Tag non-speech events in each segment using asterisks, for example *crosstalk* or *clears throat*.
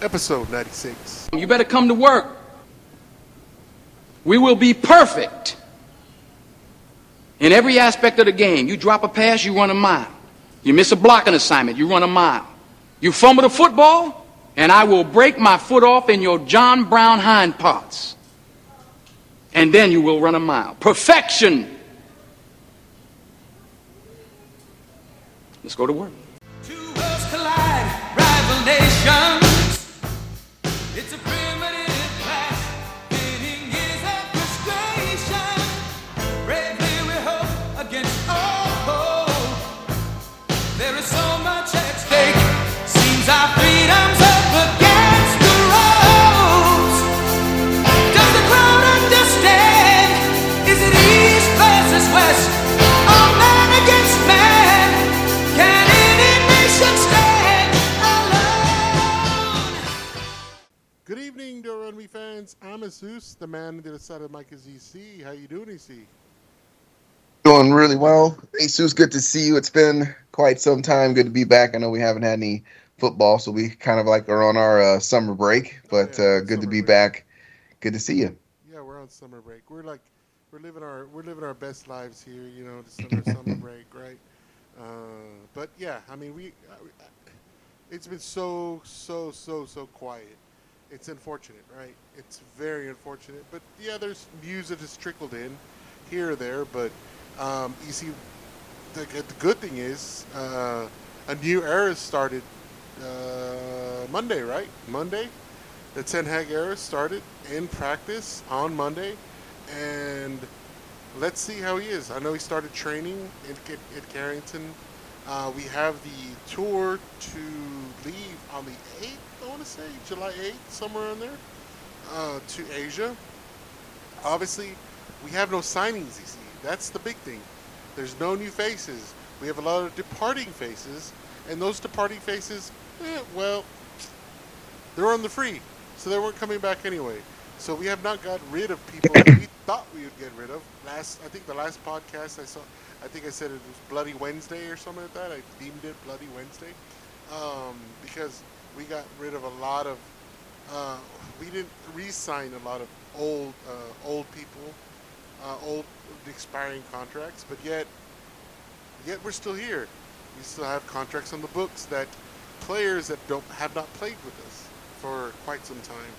Episode 96. You better come to work. We will be perfect in every aspect of the game. You drop a pass, you run a mile. You miss a blocking assignment, you run a mile. You fumble the football, and I will break my foot off in your John Brown hind parts. And then you will run a mile. Perfection. Let's go to work. Two worlds collide, rival nations. Evening, fans. I'm Asus, the man on the other side of mic is EC. How you doing, EC? Doing really well. Jesus, good to see you. It's been quite some time. Good to be back. I know we haven't had any football, so we kind of like are on our uh, summer break, but yeah, uh, good to be break. back. Good to see you. Yeah, we're on summer break. We're like, we're living our, we're living our best lives here. You know, the summer summer *laughs* break, right? Uh, but yeah, I mean, we, uh, it's been so so so so quiet. It's unfortunate, right? It's very unfortunate. But yeah, there's news that has trickled in here or there. But um, you see, the, the good thing is uh, a new era started uh, Monday, right? Monday, the Ten Hag era started in practice on Monday, and let's see how he is. I know he started training at, at, at Carrington. Uh, we have the tour to leave on the 8th, I want to say, July 8th, somewhere in there, uh, to Asia. Obviously, we have no signings, you see. That's the big thing. There's no new faces. We have a lot of departing faces, and those departing faces, eh, well, they're on the free, so they weren't coming back anyway. So we have not got rid of people that we *coughs* thought we would get rid of. Last, I think the last podcast I saw, I think I said it was Bloody Wednesday or something like that. I deemed it Bloody Wednesday um, because we got rid of a lot of. Uh, we didn't re-sign a lot of old uh, old people, uh, old expiring contracts, but yet yet we're still here. We still have contracts on the books that players that don't have not played with us for quite some time,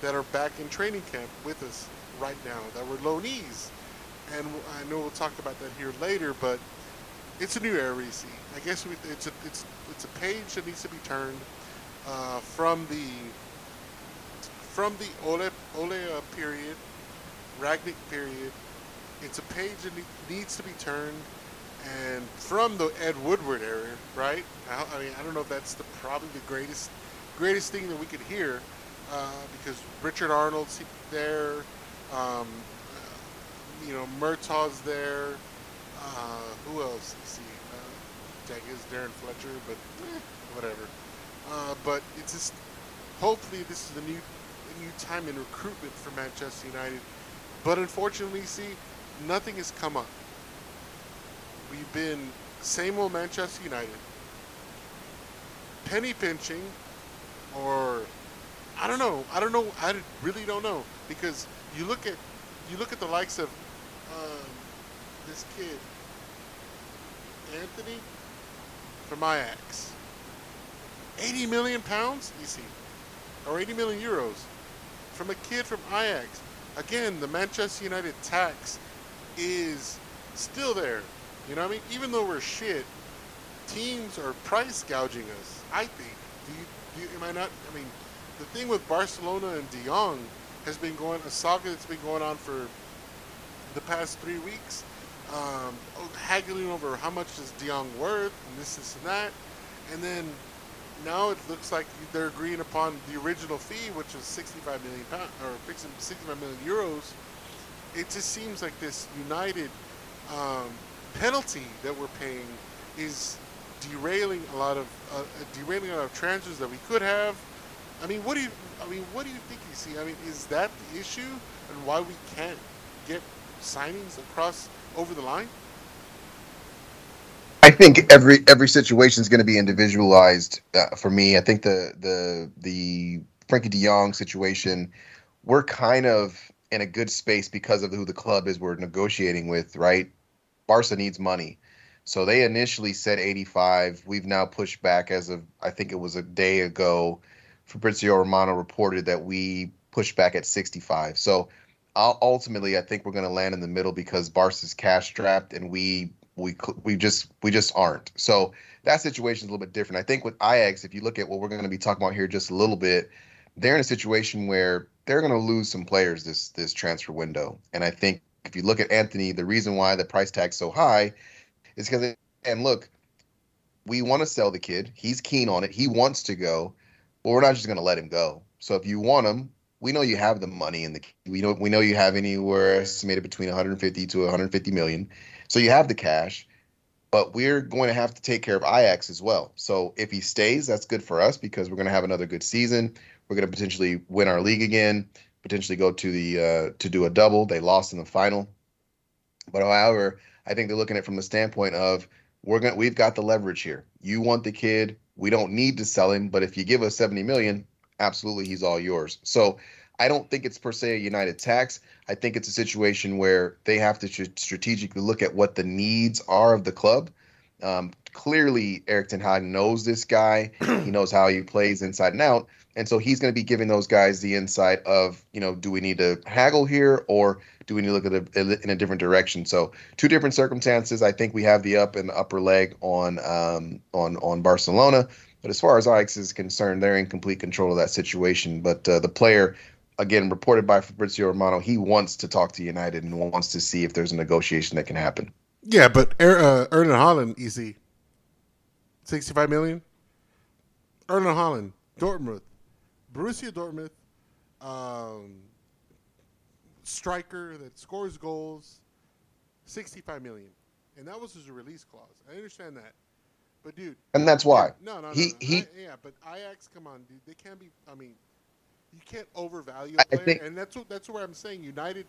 that are back in training camp with us right now, that were loanees. And I know we'll talk about that here later, but it's a new era, see. I guess we, it's a it's it's a page that needs to be turned uh, from the from the Ole Ole uh, period, Rangnick period. It's a page that needs to be turned, and from the Ed Woodward era, right? I, I mean, I don't know if that's the probably the greatest greatest thing that we could hear, uh, because Richard Arnold's there, um, you know, Murtough's there. Uh, who else? You see, uh, I guess Darren Fletcher, but eh, whatever. Uh, but it's just hopefully this is the new a new time in recruitment for Manchester United. But unfortunately, see, nothing has come up. We've been same old Manchester United, penny pinching, or I don't know. I don't know. I really don't know because you look at you look at the likes of um, this kid, Antony from Ajax. 80 million pounds, you see, or 80 million euros from a kid from Ajax. Again, the Manchester United tax is still there. You know what I mean? Even though we're shit, teams are price gouging us. I think. Do you, do you, am I not? I mean, the thing with Barcelona and De Jong has been going a saga that's been going on for the past three weeks. Um, haggling over how much is De Jong worth and this, this, and that, and then now it looks like they're agreeing upon the original fee, which was 65 million pounds or 65 million euros. It just seems like this United um, penalty that we're paying is derailing a lot of uh, derailing a lot of transfers that we could have. I mean, what do you? I mean, what do you think you see? I mean, is that the issue and why we can't get signings across over the line? I think every every situation is going to be individualized uh, for me. I think the the the Frankie De Jong situation, we're kind of in a good space because of who the club is we're negotiating with. Right, Barca needs money, so they initially said 85. We've now pushed back as of I think it was a day ago. Fabrizio Romano reported that we pushed back at 65. So ultimately, I think we're going to land in the middle because Barca's cash strapped and we we we just we just aren't. So that situation is a little bit different. I think with Ajax, if you look at what we're going to be talking about here just a little bit, they're in a situation where they're going to lose some players this this transfer window. And I think if you look at Antony, the reason why the price tag's so high is because and look, we want to sell the kid. He's keen on it. He wants to go, but we're not just going to let him go. So if you want him, we know you have the money and the we know we know you have anywhere estimated between 150 to 150 million. So you have the cash, but we're going to have to take care of Ajax as well. So if he stays, that's good for us because we're going to have another good season. We're going to potentially win our league again, potentially go to the uh, to do a double. They lost in the final, but however, I think they're looking at it from the standpoint of we're going we've got the leverage here. You want the kid, we don't need to sell him, but if you give us 70 million, absolutely he's all yours. So I don't think it's per se a United tax. I think it's a situation where they have to strategically look at what the needs are of the club. Um, clearly, Erik Ten Hag knows this guy. *clears throat* he knows how he plays inside and out, and so he's going to be giving those guys the insight of, you know, do we need to haggle here or do we need to look at it in a different direction? So, two different circumstances. I think we have the up and upper leg on um, on on Barcelona. But as far as Ajax is concerned, they're in complete control of that situation. But uh, the player again, reported by Fabrizio Romano, he wants to talk to United and wants to see if there's a negotiation that can happen. Yeah, but er, uh, Erling Haaland, easy. 65 million? Erling Haaland, Dortmund. Borussia Dortmund, um, striker that scores goals, 65 million. And that was his release clause. I understand that. But, dude. And that's why. No, no, no. He, no. he, I, yeah, but Ajax, come on, dude. They can't be, I mean, you can't overvalue a player, think- and that's what that's where I'm saying United.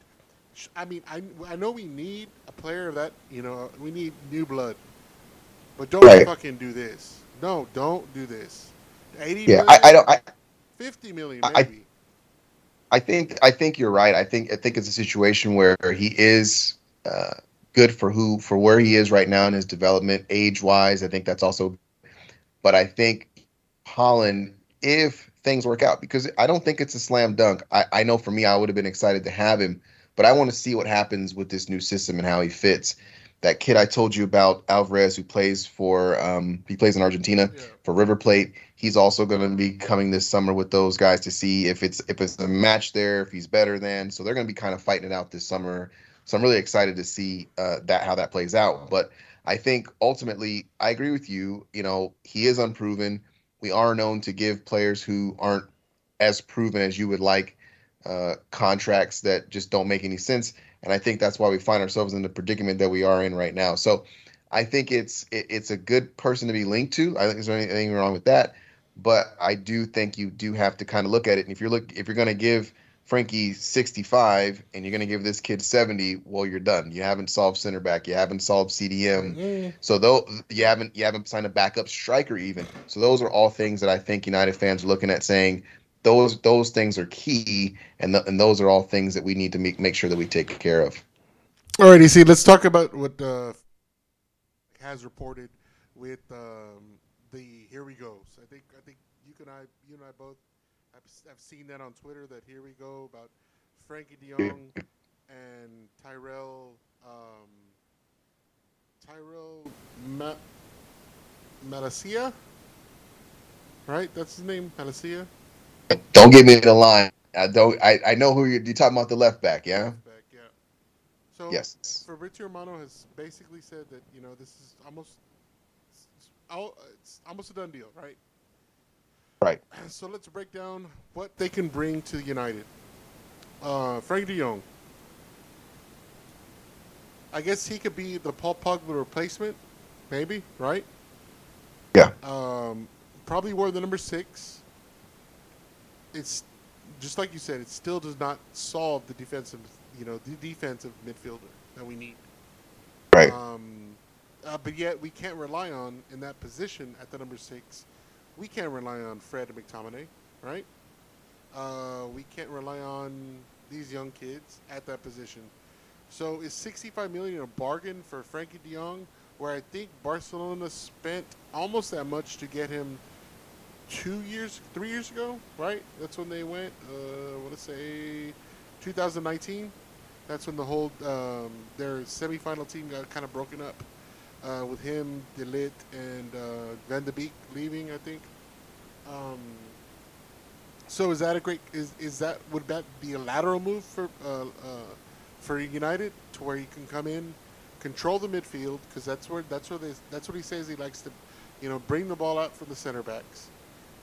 I mean, I I know we need a player of that you know we need new blood, but don't Right. fucking do this. No, don't do this. Eighty yeah, million, I, I don't. I, 50 million I- I think I think you're right. I think I think it's a situation where he is uh, good for who for where he is right now in his development, age wise. I think that's also. But I think Haaland, if things work out, because I don't think it's a slam dunk. I, I know for me, I would have been excited to have him, but I want to see what happens with this new system and how he fits. That kid I told you about, Alvarez, who plays for um, he plays in Argentina Yeah. for River Plate. He's also going to be coming this summer with those guys to see if it's if it's a match there, if he's better than. So they're going to be kind of fighting it out this summer. So I'm really excited to see uh, that how that plays out. But I think ultimately, I agree with you. You know, he is unproven. We are known to give players who aren't as proven as you would like uh, contracts that just don't make any sense. And I think that's why we find ourselves in the predicament that we are in right now. So I think it's it, it's a good person to be linked to. I think there's anything wrong with that, but I do think you do have to kind of look at it. And if you're look if you're going to give Frankie 65 and you're going to give this kid 70, well, you're done. You haven't solved center back. You haven't solved CDM. Mm. So though you haven't you haven't signed a backup striker even. So those are all things that I think United fans are looking at saying those those things are key, and th- and those are all things that we need to make make sure that we take care of. Alrighty, see, let's talk about what uh, has reported with um, the Here We Go. So I think I think you and I, you and I both have, have seen that on Twitter. That Here We Go about Frankie De Jong and Tyrell um, Tyrell Ma- Malacia, right? That's his name, Malacia. Don't give me the line. I don't. I, I know who you're, you're talking about. The left back, yeah. Left Back, yeah. So Yes. Fabrizio Romano has basically said that you know this is almost it's, al- it's almost a done deal, right? Right. So let's break down what they can bring to United. Uh, Frank De Jong. I guess he could be the Paul Pogba replacement, maybe, right? Yeah. Um, probably wore the number six. It's just like you said. It still does not solve the defensive, you know, the defensive midfielder that we need. Right. Um, uh, but yet we can't rely on in that position at the number six. We can't rely on Fred McTominay, right? Uh, we can't rely on these young kids at that position. So is 65 million a bargain for Frankie De Jong? Where I think Barcelona spent almost that much to get him two years, three years ago, right? That's when they went. Uh, what to say, 2019. That's when the whole um, their semifinal team got kind of broken up uh, with him, De Ligt, and uh, Van de Beek leaving. I think. Um, so is that a great? Is is that would that be a lateral move for uh, uh, for United to where he can come in, control the midfield because that's where that's where they that's what he says he likes to, you know, bring the ball out from the center backs,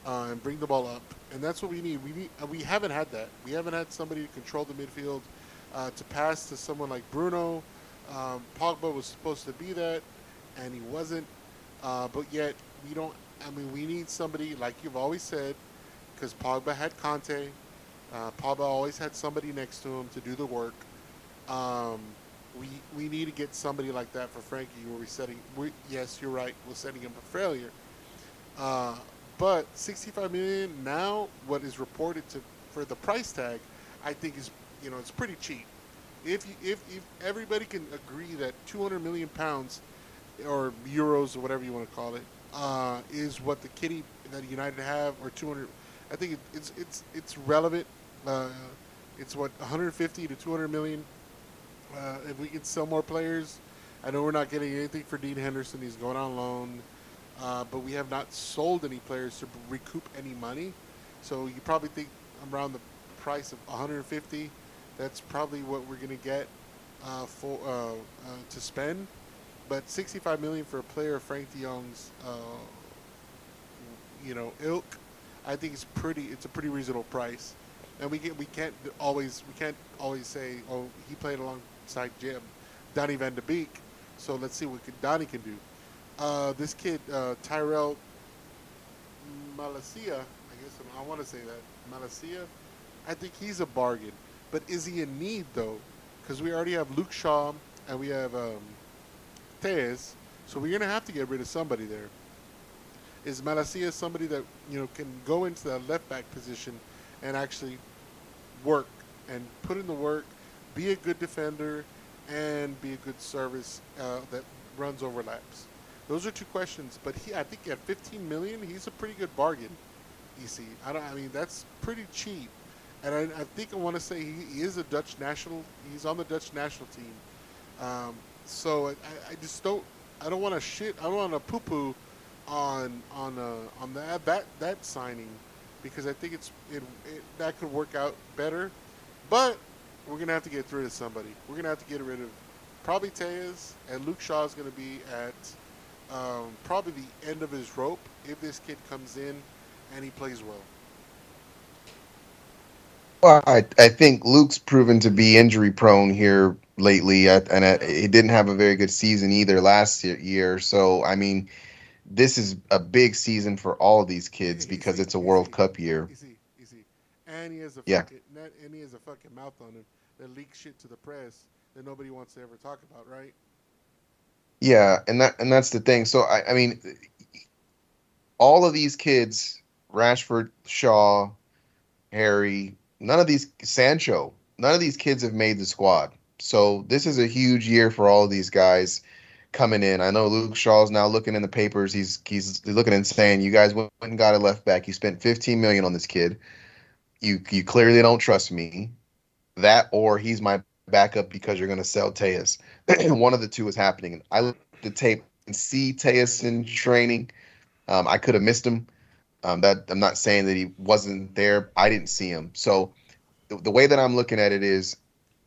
uh, and bring the ball up, and that's what we need. We need uh, we haven't had that. We haven't had somebody to control the midfield, to pass to someone like Bruno. Um, Pogba was supposed to be that, and he wasn't. Uh, but yet we don't. I mean, we need somebody like you've always said, because Pogba had Kanté. Uh, Pogba always had somebody next to him to do the work. Um, we we need to get somebody like that for Frankie. Where we're setting? We, yes, you're right. We're setting him for failure. Uh, but 65 million now, what is reported to for the price tag, I think is you know it's pretty cheap. If you, if if everybody can agree that 200 million pounds or euros or whatever you want to call it uh, is what the kitty that United have or 200, I think it, it's it's it's relevant. Uh, it's what 150 to 200 million. Uh, if we can sell more players, I know we're not getting anything for Dean Henderson. He's going on loan, uh, but we have not sold any players to recoup any money. So you probably think around the price of 150. That's probably what we're going to get uh, for uh, to spend. But 65 million for a player of Frank De Jong's, uh, you know, ilk, I think it's pretty. It's a pretty reasonable price. And we get we can't always we can't always say oh he played alongside Jim, Donny Van de Beek, so let's see what Donny can do. Uh, this kid uh, Tyrell Malacia, I guess I want to say that Malacia, I think he's a bargain. But is he in need though? Because we already have Luke Shaw and we have um, So we're gonna have to get rid of somebody there. Is Malacia somebody that you know can go into the left back position and actually work and put in the work, be a good defender, and be a good service uh, that runs overlaps? Those are two questions. But he, I think at 15 million, he's a pretty good bargain. EC. I don't. I mean, that's pretty cheap. And I, I think I want to say he, he is a Dutch national. He's on the Dutch national team. Um, so I, I just don't. I don't want to shit. I don't want to poo-poo on on uh, on that that that signing because I think it's it, it that could work out better. But we're gonna have to get rid of somebody. We're gonna have to get rid of probably Telles, and Luke Shaw is gonna be at um, probably the end of his rope if this kid comes in and he plays well. Well, I, I think Luke's proven to be injury prone here lately, and he didn't have a very good season either last year-. So, I mean, this is a big season for all of these kids because it's a World Cup year. EC, EC. And he has a Yeah. fucking, and he has a fucking mouth on him that leaks shit to the press that nobody wants to ever talk about, right? Yeah, and that and that's the thing. So I, I mean, all of these kids, Rashford, Shaw, Harry, none of these Sancho, none of these kids have made the squad. So this is a huge year for all of these guys coming in. I know Luke Shaw's now looking in the papers. He's he's looking and saying, "You guys went and got a left back. You spent 15 million on this kid. You you clearly don't trust me. That or he's my backup because you're going to sell Telles. *clears throat* One of the two is happening. I looked at the tape and see Telles in training. Um, I could have missed him. Um, that I'm not saying that he wasn't there. I didn't see him. So the, the way that I'm looking at it is,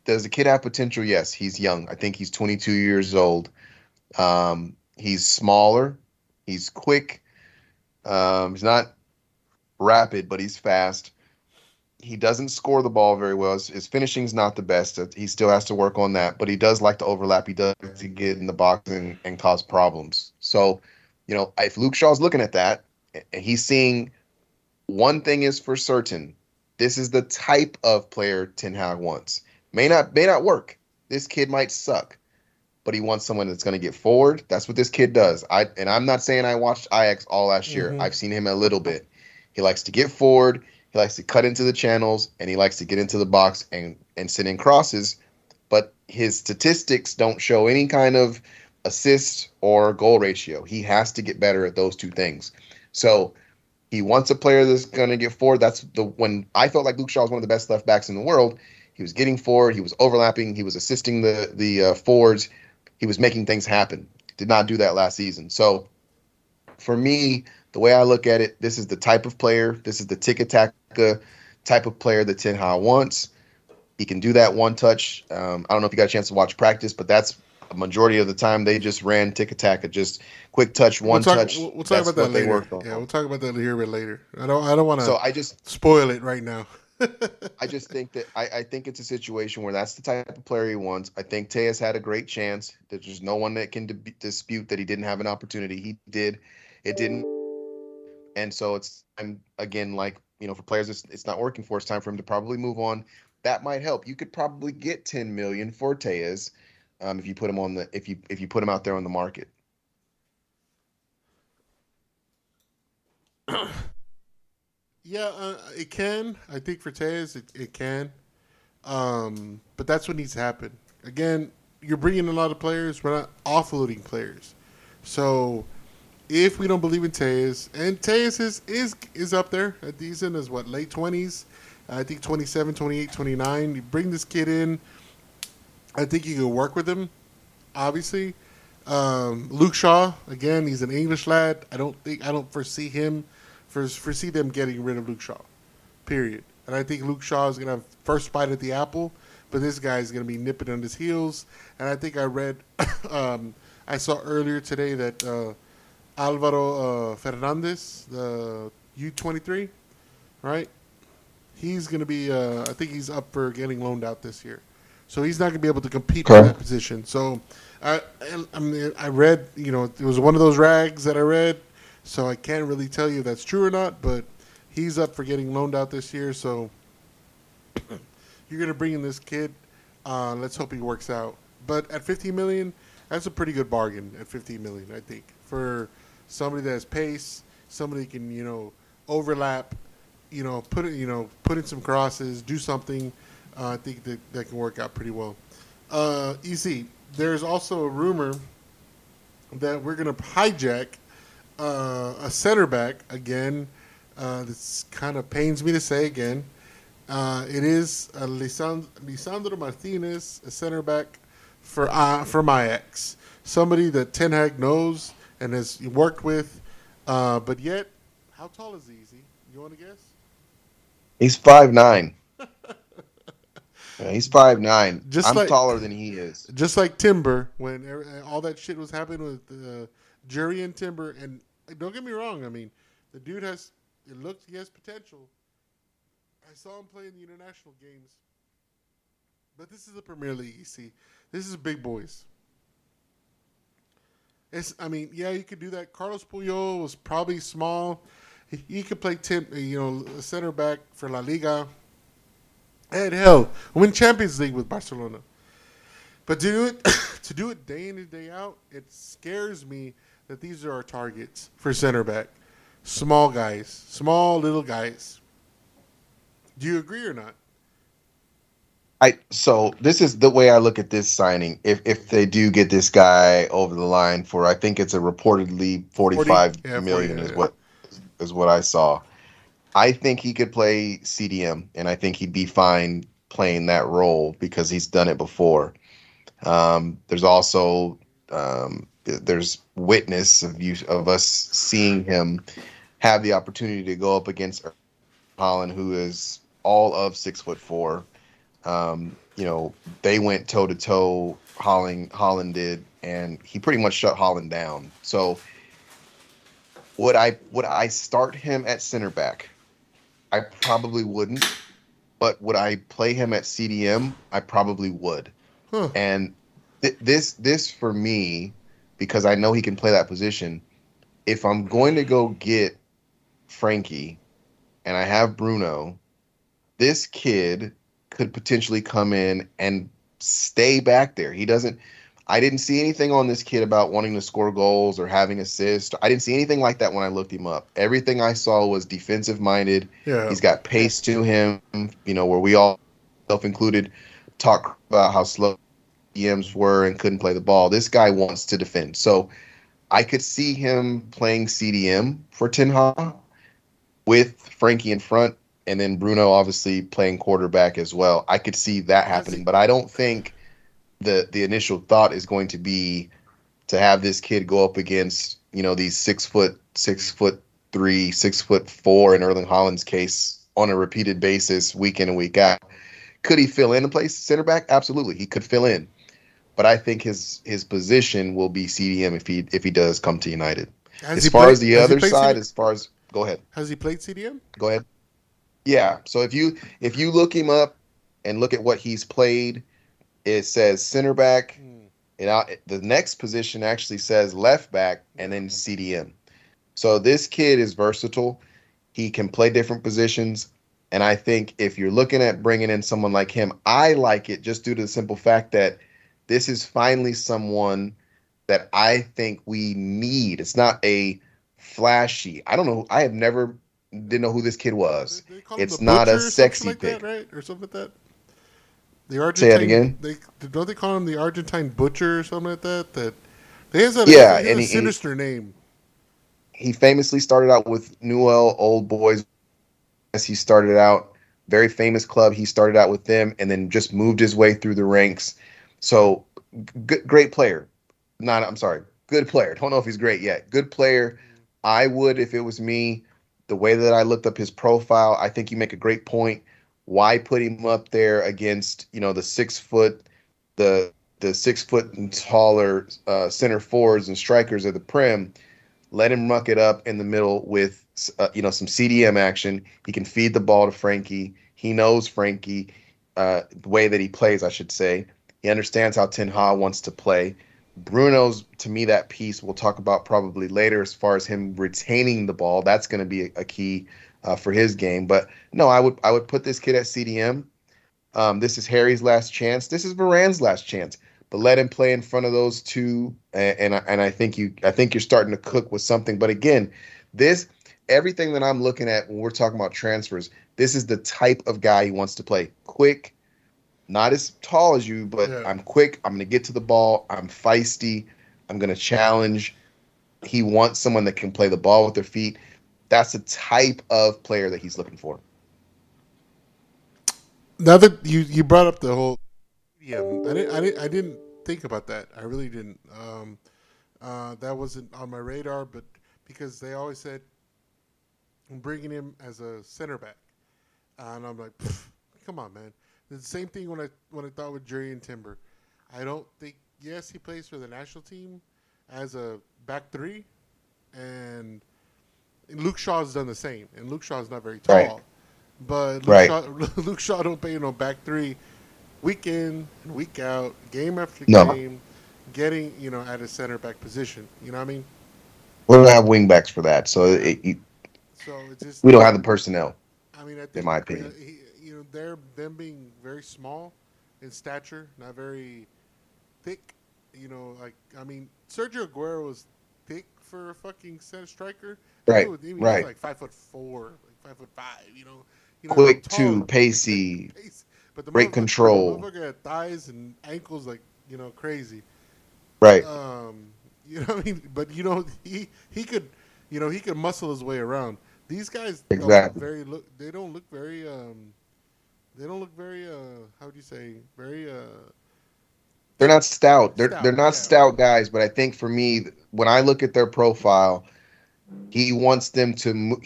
does the kid have potential? Yes, he's young. I think he's 22 years old. Um, he's smaller. He's quick. Um, he's not rapid, but he's fast. He doesn't score the ball very well. His, his finishing's not the best. He still has to work on that, but he does like to overlap. He does like to get in the box and, and cause problems. So, you know, if Luke Shaw's looking at that, and he's seeing one thing is for certain, this is the type of player Ten Hag wants. May not may not work. This kid might suck, but he wants someone that's going to get forward. That's what this kid does. I and I'm not saying I watched Ajax all last year. Mhm. I've seen him a little bit. He likes to get forward. He likes to cut into the channels, and he likes to get into the box and and send in crosses. But his statistics don't show any kind of assist or goal ratio. He has to get better at those two things. So he wants a player that's going to get forward. That's the when I felt like Luke Shaw was one of the best left backs in the world. He was getting forward. He was overlapping. He was assisting the the uh, forwards. He was making things happen. Did not do that last season. So for me, the way I look at it, this is the type of player. This is the tick taka type of player that Ten Hag wants. He can do that one touch. Um, I don't know if you got a chance to watch practice, but that's a majority of the time they just ran tick taka, just quick touch, one we'll talk, touch. We'll, we'll talk about that later. Yeah, we'll talk about that here a bit later. I don't. I don't want to So I just spoil it right now. *laughs* I just think that I, I think it's a situation where that's the type of player he wants. I think Telles had a great chance. There's no one that can dispute that he didn't have an opportunity. He did. It didn't. And so it's I'm again like you know for players it's, it's not working for. It's time for him to probably move on. That might help. You could probably get 10 million for Telles um, if you put him on the if you if you put him out there on the market. *clears throat* Yeah, uh, it can. I think for Telles, it, it can. Um, but that's what needs to happen. Again, you're bringing a lot of players. We're not offloading players. So if we don't believe in Telles, and Telles is, is, is up there at decent as what, late 20s? I think 27, 28, 29. You bring this kid in. I think you can work with him, obviously. Um, Luke Shaw, again, he's an English lad. I don't think I don't foresee him for, foresee them getting rid of Luke Shaw. Period. And I think Luke Shaw is gonna have first bite at the apple, but this guy is gonna be nipping on his heels. And I think I read, *coughs* um, I saw earlier today that uh, Alvaro uh, Fernandez, the U twenty three, right? He's gonna be. Uh, I think he's up for getting loaned out this year, so he's not gonna be able to compete for that position. So, I, I, I mean, I read. You know, it was one of those rags that I read, so I can't really tell you if that's true or not. But he's up for getting loaned out this year, so you're gonna bring in this kid. Uh, let's hope he works out. But at 15 million, that's a pretty good bargain. At 15 million, I think for somebody that has pace, somebody can you know overlap, you know put it you know put in some crosses, do something. Uh, I think that that can work out pretty well. Uh, EC. There's also a rumor that we're gonna hijack uh, a center back again. Uh, this kind of pains me to say again. Uh, it is uh, Lisand- Lisandro Martinez, a center back for uh, for Ajax, somebody that Ten Hag knows and has worked with. Uh, but yet, how tall is he? EC? You want to guess? He's five nine. *laughs* Yeah, he's five nine. Just I'm like- taller than he is. Just like Timber, when all that shit was happening with uh, Jurriën Timber, and don't get me wrong, I mean, the dude has it looks he has potential. I saw him play in the international games, but this is the Premier League. You see, this is big boys. It's, I mean, yeah, you could do that. Carlos Puyol was probably small. He, he could play Tim, you know, center back for La Liga. And hell, win Champions League with Barcelona. But to do it *coughs* to do it day in and day out, it scares me that these are our targets for center back. Small guys, small little guys. Do you agree or not? I so this is the way I look at this signing. If if they do get this guy over the line for I think it's a reportedly forty five yeah, million 40, is yeah. what is what I saw. I think he could play CDM and I think he'd be fine playing that role because he's done it before. Um, there's also um, there's witness of you of us seeing him have the opportunity to go up against Haaland, who is all of six foot four. Um, you know, they went toe to toe. Haaland Haaland did, and he pretty much shut Haaland down. So, would I would I start him at center back? I probably wouldn't. But would I play him at CDM? I probably would. Huh. And th- this this for me, because I know he can play that position. If I'm going to go get Frankie, and I have Bruno, this kid could potentially come in and stay back there. He doesn't. I didn't see anything on this kid about wanting to score goals or having assists. I didn't see anything like that when I looked him up. Everything I saw was defensive minded. Yeah. He's got pace to him, you know, where we all, self included, talk about how slow DMs were and couldn't play the ball. This guy wants to defend. So I could see him playing CDM for Ten Hag with Frankie in front and then Bruno obviously playing quarterback as well. I could see that happening, but I don't think the the initial thought is going to be to have this kid go up against you know these six foot six foot three six foot four in Erling Haaland's case on a repeated basis week in and week out. Could he fill in and play center back? Absolutely, he could fill in, but I think his his position will be CDM if he if he does come to United. Has as far played- as the other side, CDM? as far as go ahead. has he played CDM? Go ahead. Yeah. So if you if you look him up and look at what he's played, it says center back. Hmm. And out, the next position actually says left back and then CDM. So this kid is versatile. He can play different positions. And I think if you're looking at bringing in someone like him, I like it just due to the simple fact that this is finally someone that I think we need. It's not a flashy. I don't know. I have never didn't know who this kid was. They- they call him It's not a Butcher or something sexy like pick. that, right? Or something like that. The Argentine. Say that again? They don't they call him the Argentine Butcher or something like that. That they has a, Yeah, he has and a he- and he- sinister name. he famously started out with Newell Old Boys. As he started out, very famous club. He started out with them and then just moved his way through the ranks. So, g- great player. Not, I'm sorry, good player. Don't know if he's great yet. Good player. I would, if it was me, the way that I looked up his profile, I think you make a great point. Why put him up there against you know the six foot, the the six foot and taller uh, center forwards and strikers of the Prem? let him muck it up in the middle with uh, you know some CDM action. He can feed the ball to Frankie. He knows Frankie uh, the way that he plays, I should say. He understands how Ten Hag wants to play. Bruno's to me that piece we'll talk about probably later as far as him retaining the ball. That's going to be a, key uh, for his game. But no, I would I would put this kid at CDM. Um, this is Harry's last chance. This is Varane's last chance. But let him play in front of those two, and and I, and I think you I think you're starting to cook with something. But again, this everything that I'm looking at when we're talking about transfers, this is the type of guy he wants to play. Quick, not as tall as you, but Yeah. I'm quick. I'm going to get to the ball. I'm feisty. I'm going to challenge. He wants someone that can play the ball with their feet. That's the type of player that he's looking for. Now that you you brought up the whole, yeah, I didn't I didn't I didn't think about that. I really didn't. Um, uh, that wasn't on my radar, but because they always said, I'm bringing him as a center back, and I'm like, come on, man. The same thing when I when I thought with Jurriën Timber. I don't think. Yes, he plays for the national team as a back three, and Luke Shaw's done the same. And Luke Shaw's not very tall. Right. But Luke, Right. Shaw, *laughs* Luke Shaw don't play pay no back three, week in and week out, game after No. game, getting you know at a center back position. You know what I mean? We don't have wingbacks for that, so it, it, So just we don't have the personnel. I mean, I think my opinion. he, they're them being very small in stature, not very thick. You know, like I mean, Sergio Aguero was thick for a fucking center striker. Right, He was, right. like five foot four, like five foot five. You know, you know Quick tall, too, pacey. *laughs* pace. But the great control. the Motherfucker had thighs and ankles like you know crazy. Right. Um, *laughs* you know what I mean? But you know he he could, you know he could muscle his way around. These guys don't Exactly. very look. They don't look very. Um, they don't look very. Uh, how would you say? Very. Uh, They're not stout. They're Stout, they're not yeah. stout guys, but I think for me, when I look at their profile, he wants them to. mo-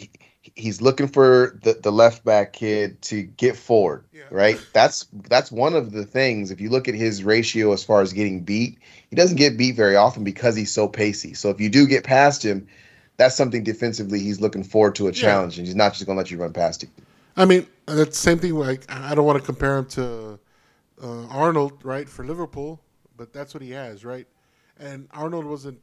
He's looking for the, the left back kid to get forward, Yeah. right? That's that's one of the things. If you look at his ratio as far as getting beat, he doesn't get beat very often because he's so pacey. So if you do get past him, that's something defensively he's looking forward to a Yeah. challenge, and he's not just going to let you run past him. I mean, that's the same thing. Like I don't want to compare him to uh, Arnold, right, for Liverpool, but that's what he has, right? And Arnold wasn't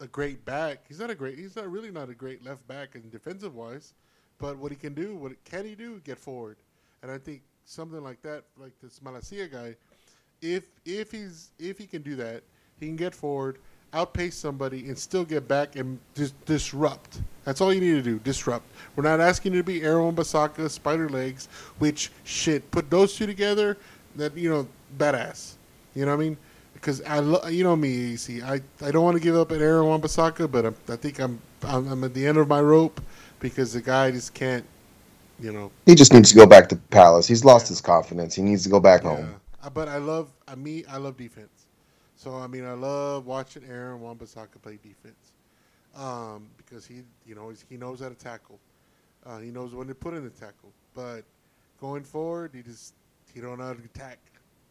a great back. He's not a great. He's not really not a great left back in defensive wise, but what he can do, what can he do? Get forward, and I think something like that, like this Malacia guy, if if he's if he can do that, he can get forward, outpace somebody, and still get back and just disrupt. That's all you need to do. Disrupt. We're not asking you to be Aaron Basaka, Spider Legs, which shit. Put those two together. That you know, badass. You know what I mean? Because I, lo- you know me, EC. I, I don't want to give up at Aaron Basaka, but I'm, I think I'm, I'm I'm at the end of my rope because the guy just can't, you know, He just needs to go back to Palace. He's lost his confidence. He needs to go back home. Yeah. Uh, But I love, I me, I love defense. So I mean, I love watching Aaron Wan-Bissaka play defense um, because he, you know, he's, he knows how to tackle. Uh, he knows when to put in the tackle. But going forward, he just he don't know how to attack.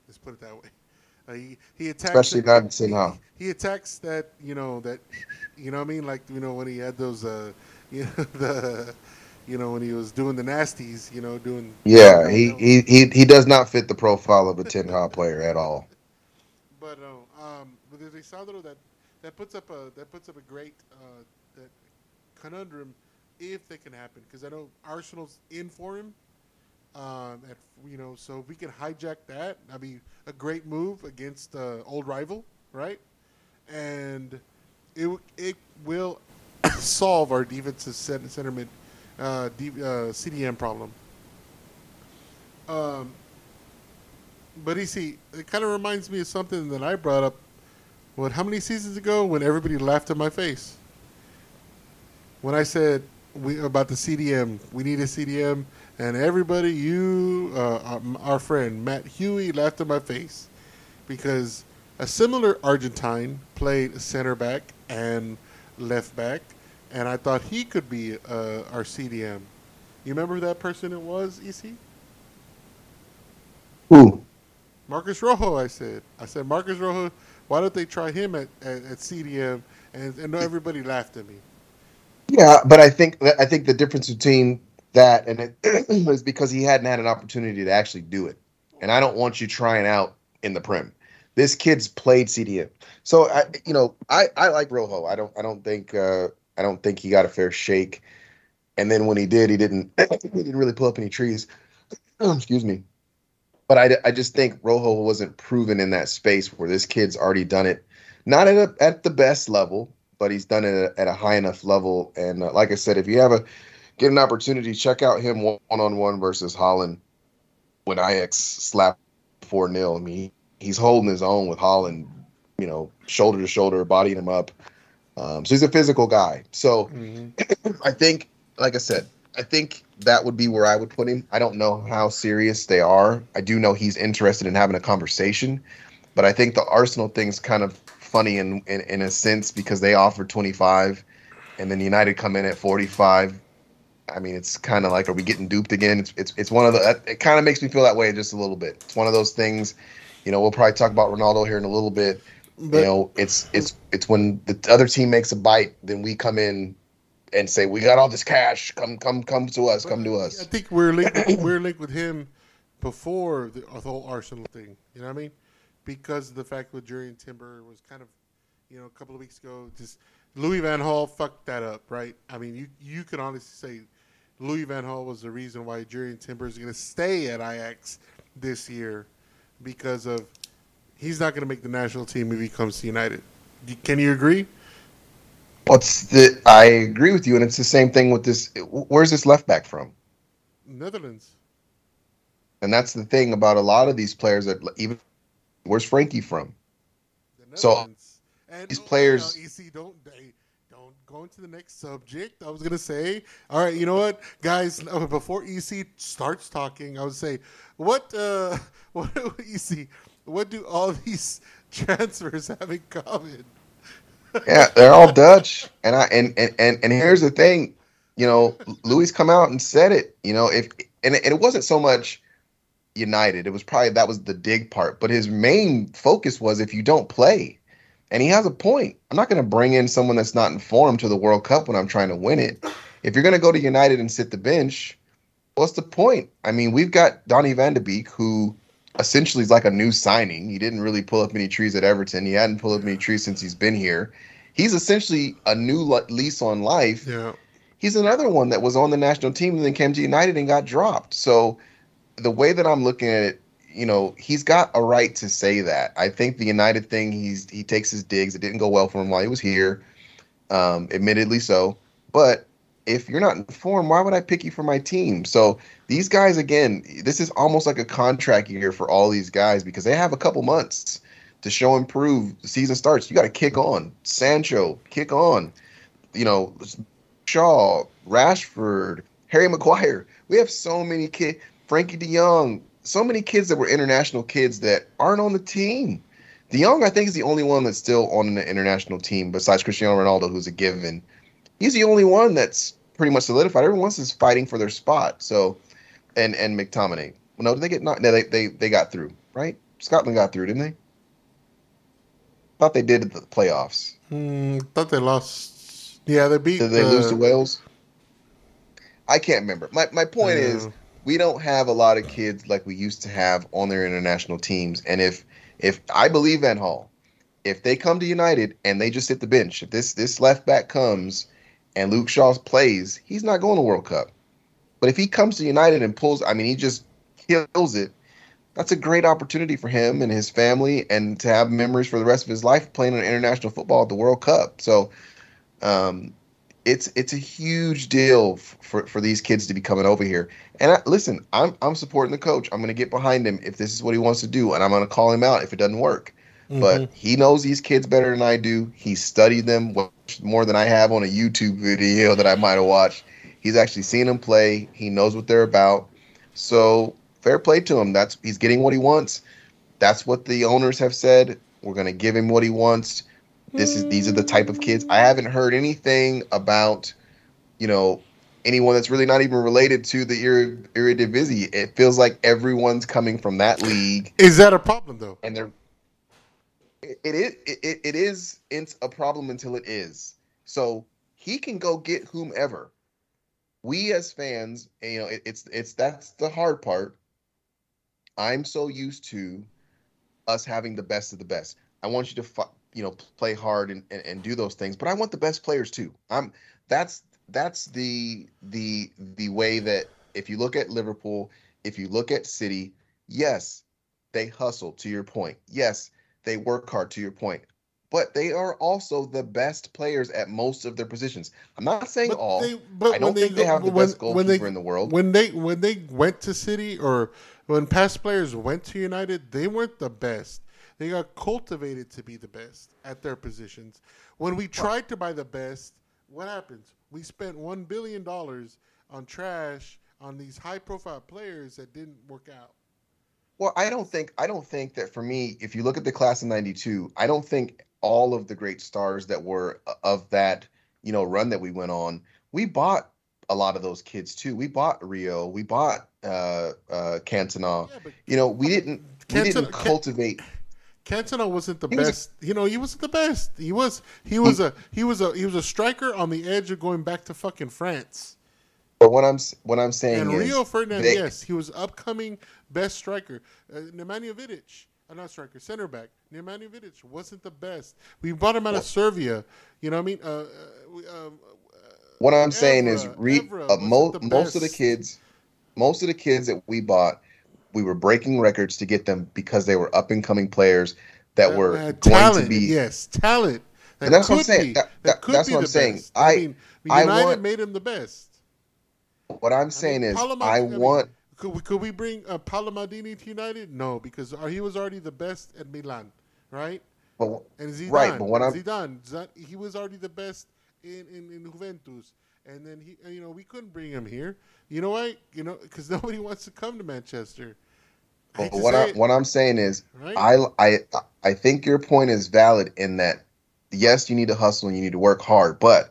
Let's put it that way. *laughs* Uh, he he attacks Especially not in St. Hall. He, attacks that you know that *laughs* you know what I mean like you know when he had those uh *laughs* you know the you know when he was doing the nasties you know doing Yeah, he, he, he, he does not fit the profile of a Ten Hag player at all. But no, um, with Lisandro, that that puts up a that puts up a great uh, that conundrum if they can happen because I know Arsenal's in for him. Um, at, you know, so if we can hijack that, that'd be a great move against uh, old rival, right? And it it will *coughs* solve our defensive center, mid uh, D, uh, CDM problem. Um, but see, it kind of reminds me of something that I brought up. What? How many seasons ago? When everybody laughed in my face. When I said we about the CDM, we need a CDM, and everybody, you, uh, our, our friend Matt Huey, laughed in my face because a similar Argentine played center back and left back, and I thought he could be uh, our CDM. You remember who that person it was, EC? Who? Marcos Rojo, I said. I said, Marcos Rojo, why don't they try him at, at, at CDM? And, and everybody laughed at me. Yeah, but I think I think the difference between that and it *clears throat* is because he hadn't had an opportunity to actually do it, and I don't want you trying out in the Prem. This kid's played CDM, so I you know I I like Rojo. I don't I don't think uh, I don't think he got a fair shake, and then when he did, he didn't *clears throat* he didn't really pull up any trees. *clears throat* Excuse me. But I, I just think Rojo wasn't proven in that space where this kid's already done it, not at a, at the best level, but he's done it at a, at a high enough level. And uh, like I said, if you have a get an opportunity, check out him one on one versus Haaland when Ajax slapped four 0 I mean, he's holding his own with Haaland, you know, shoulder to shoulder, bodying him up. Um, so he's a physical guy. So *clears throat* I think, like I said, I think that would be where I would put him. I don't know how serious they are. I do know he's interested in having a conversation, but I think the Arsenal thing's kind of funny in in, in a sense because they offered 25 and then United come in at 45. I mean, it's kind of like, are we getting duped again? It's it's, it's one of the. It kind of makes me feel that way just a little bit. It's one of those things. You know, we'll probably talk about Ronaldo here in a little bit. But- you know, it's it's it's when the other team makes a bite, then we come in and say, "We got all this cash. Come come come to us. Come to us. I think we're linked, we're linked with him before the, the whole Arsenal thing. You know what I mean? Because of the fact that Jurriën Timber was kind of, you know, a couple of weeks ago, just Louis van Gaal fucked that up, right? I mean, you you can honestly say Louis van Gaal was the reason why Jurian Timber is going to stay at Ajax this year because of he's not going to make the national team if he comes to United. Can you agree? What's the? I agree with you, and it's the same thing with this. Where's this left back from? Netherlands. And that's the thing about a lot of these players that even. Where's Frankie from? The So, Netherlands. and these players- EC, don't they, don't go into the next subject. I was gonna say, all right, you know what, guys? uh, Before EC starts talking, I would say, what, uh, *laughs* what, EC, what do all *laughs* these transfers have in common? Yeah, they're all Dutch, and I and and and, and here's the thing, you know, Louis come out and said it. You know, if and, and it wasn't so much United, it was probably that was the dig part, but his main focus was if you don't play, and he has a point. I'm not going to bring in someone that's not informed to the World Cup when I'm trying to win it. If you're going to go to United and sit the bench, what's the point? I mean, we've got Donny Van de Beek, who essentially is like a new signing. He didn't really pull up any trees at Everton. He hadn't pulled up any trees since he's been here. He's essentially a new le- lease on life. Yeah, He's another one that was on the national team and then came to United and got dropped. So the way that I'm looking at it, you know, he's got a right to say that. I think the United thing, he's he takes his digs. It didn't go well for him while he was here, um, admittedly so. But if you're not informed, why would I pick you for my team? So these guys, again, this is almost like a contract year for all these guys because they have a couple months to show and prove. The season starts. You got to kick on. Sancho, kick on. You know, Shaw, Rashford, Harry Maguire. We have so many kids. Frankie De Jong, so many kids that were international kids that aren't on the team. De Jong, I think, is the only one that's still on the international team besides Cristiano Ronaldo, who's a given. He's the only one that's pretty much solidified. Everyone else is fighting for their spot. So, and and McTominay. Well, no, did they get not? No, they they they got through, right? Scotland got through, didn't they? Thought they did at the playoffs. Hmm, thought they lost. Yeah, they beat. Did they uh, lose to Wales? I can't remember. My my point is we don't have a lot of kids like we used to have on their international teams. And if if I believe Van Gaal, if they come to United and they just sit the bench, if this this left back comes and Luke Shaw plays, he's not going to World Cup. But if he comes to United and pulls, I mean, he just kills it. That's a great opportunity for him and his family, and to have memories for the rest of his life playing on international football at the World Cup. So, um, it's it's a huge deal for for these kids to be coming over here. And I, listen, I'm I'm supporting the coach. I'm going to get behind him if this is what he wants to do, and I'm going to call him out if it doesn't work. But mm-hmm. he knows these kids better than I do. He studied them more than I have on a YouTube video that I might have watched. He's actually seen them play. He knows what they're about. So fair play to him. That's he's getting what he wants. That's what the owners have said. We're going to give him what he wants. This is these are the type of kids. I haven't heard anything about, you know, anyone that's really not even related to the Ir- Eredivisie. It feels like everyone's coming from that league Is that a problem though? and they're it, is it, it is it's a problem until it is. So he can go get whomever. We as fans you know it, it's it's that's the hard part. I'm so used to us having the best of the best. I want you to you know play hard and, and, and do those things but i want the best players too. I'm that's that's the the the way that if you look at liverpool if you look at city yes they hustle to your point. Yes they work hard to your point but they are also the best players at most of their positions i'm not saying But all they- but i don't when think they go- have the when- best when goalkeeper they- in the world When they when they went to City or when past players went to United, they weren't the best. They got cultivated to be the best at their positions. When we tried to buy the best, what happens? We spent one billion dollars on trash on these high profile players that didn't work out. Well, I don't think I don't think that for me, if you look at the class of '92, I don't think all of the great stars that were uh, of that you know run that we went on, we bought a lot of those kids too. We bought Rio, we bought uh, uh, Cantona. Yeah, You know, we didn't we didn't cultivate. Cantona wasn't the He was a- best. you know, he wasn't the best. He was he was a he was a he was a striker on the edge of going back to fucking France. But what I'm what I'm saying And is, Rio Ferdinand, they- yes, he was upcoming best striker. Uh, Nemanja Vidic, uh, not striker, center back. Nemanja Vidic wasn't the best. We bought him out of Serbia. You know what I mean? Uh, uh, um, What I'm saying is, re, uh, mo- most of the kids, most of the kids that we bought, we were breaking records to get them because they were up and coming players that were going talent. to be. yes, talent. That And that's what I'm saying. be- That- that- could that's be what I'm saying. best. I- mean, I United want- made him the best. What I'm saying is, Paolo I Maldini- want. Could we, could we bring uh, to United? No, because he was already the best at Milan, right? But, And Zidane, Right, but what I'm- Zidane, Zidane, he was already the best in, in, in Juventus, and then he, you know, we couldn't bring him here. You know why? You know, because *laughs* nobody wants to come to Manchester. But what I what I'm saying is, Right. I I I think your point is valid in that yes, you need to hustle and you need to work hard, but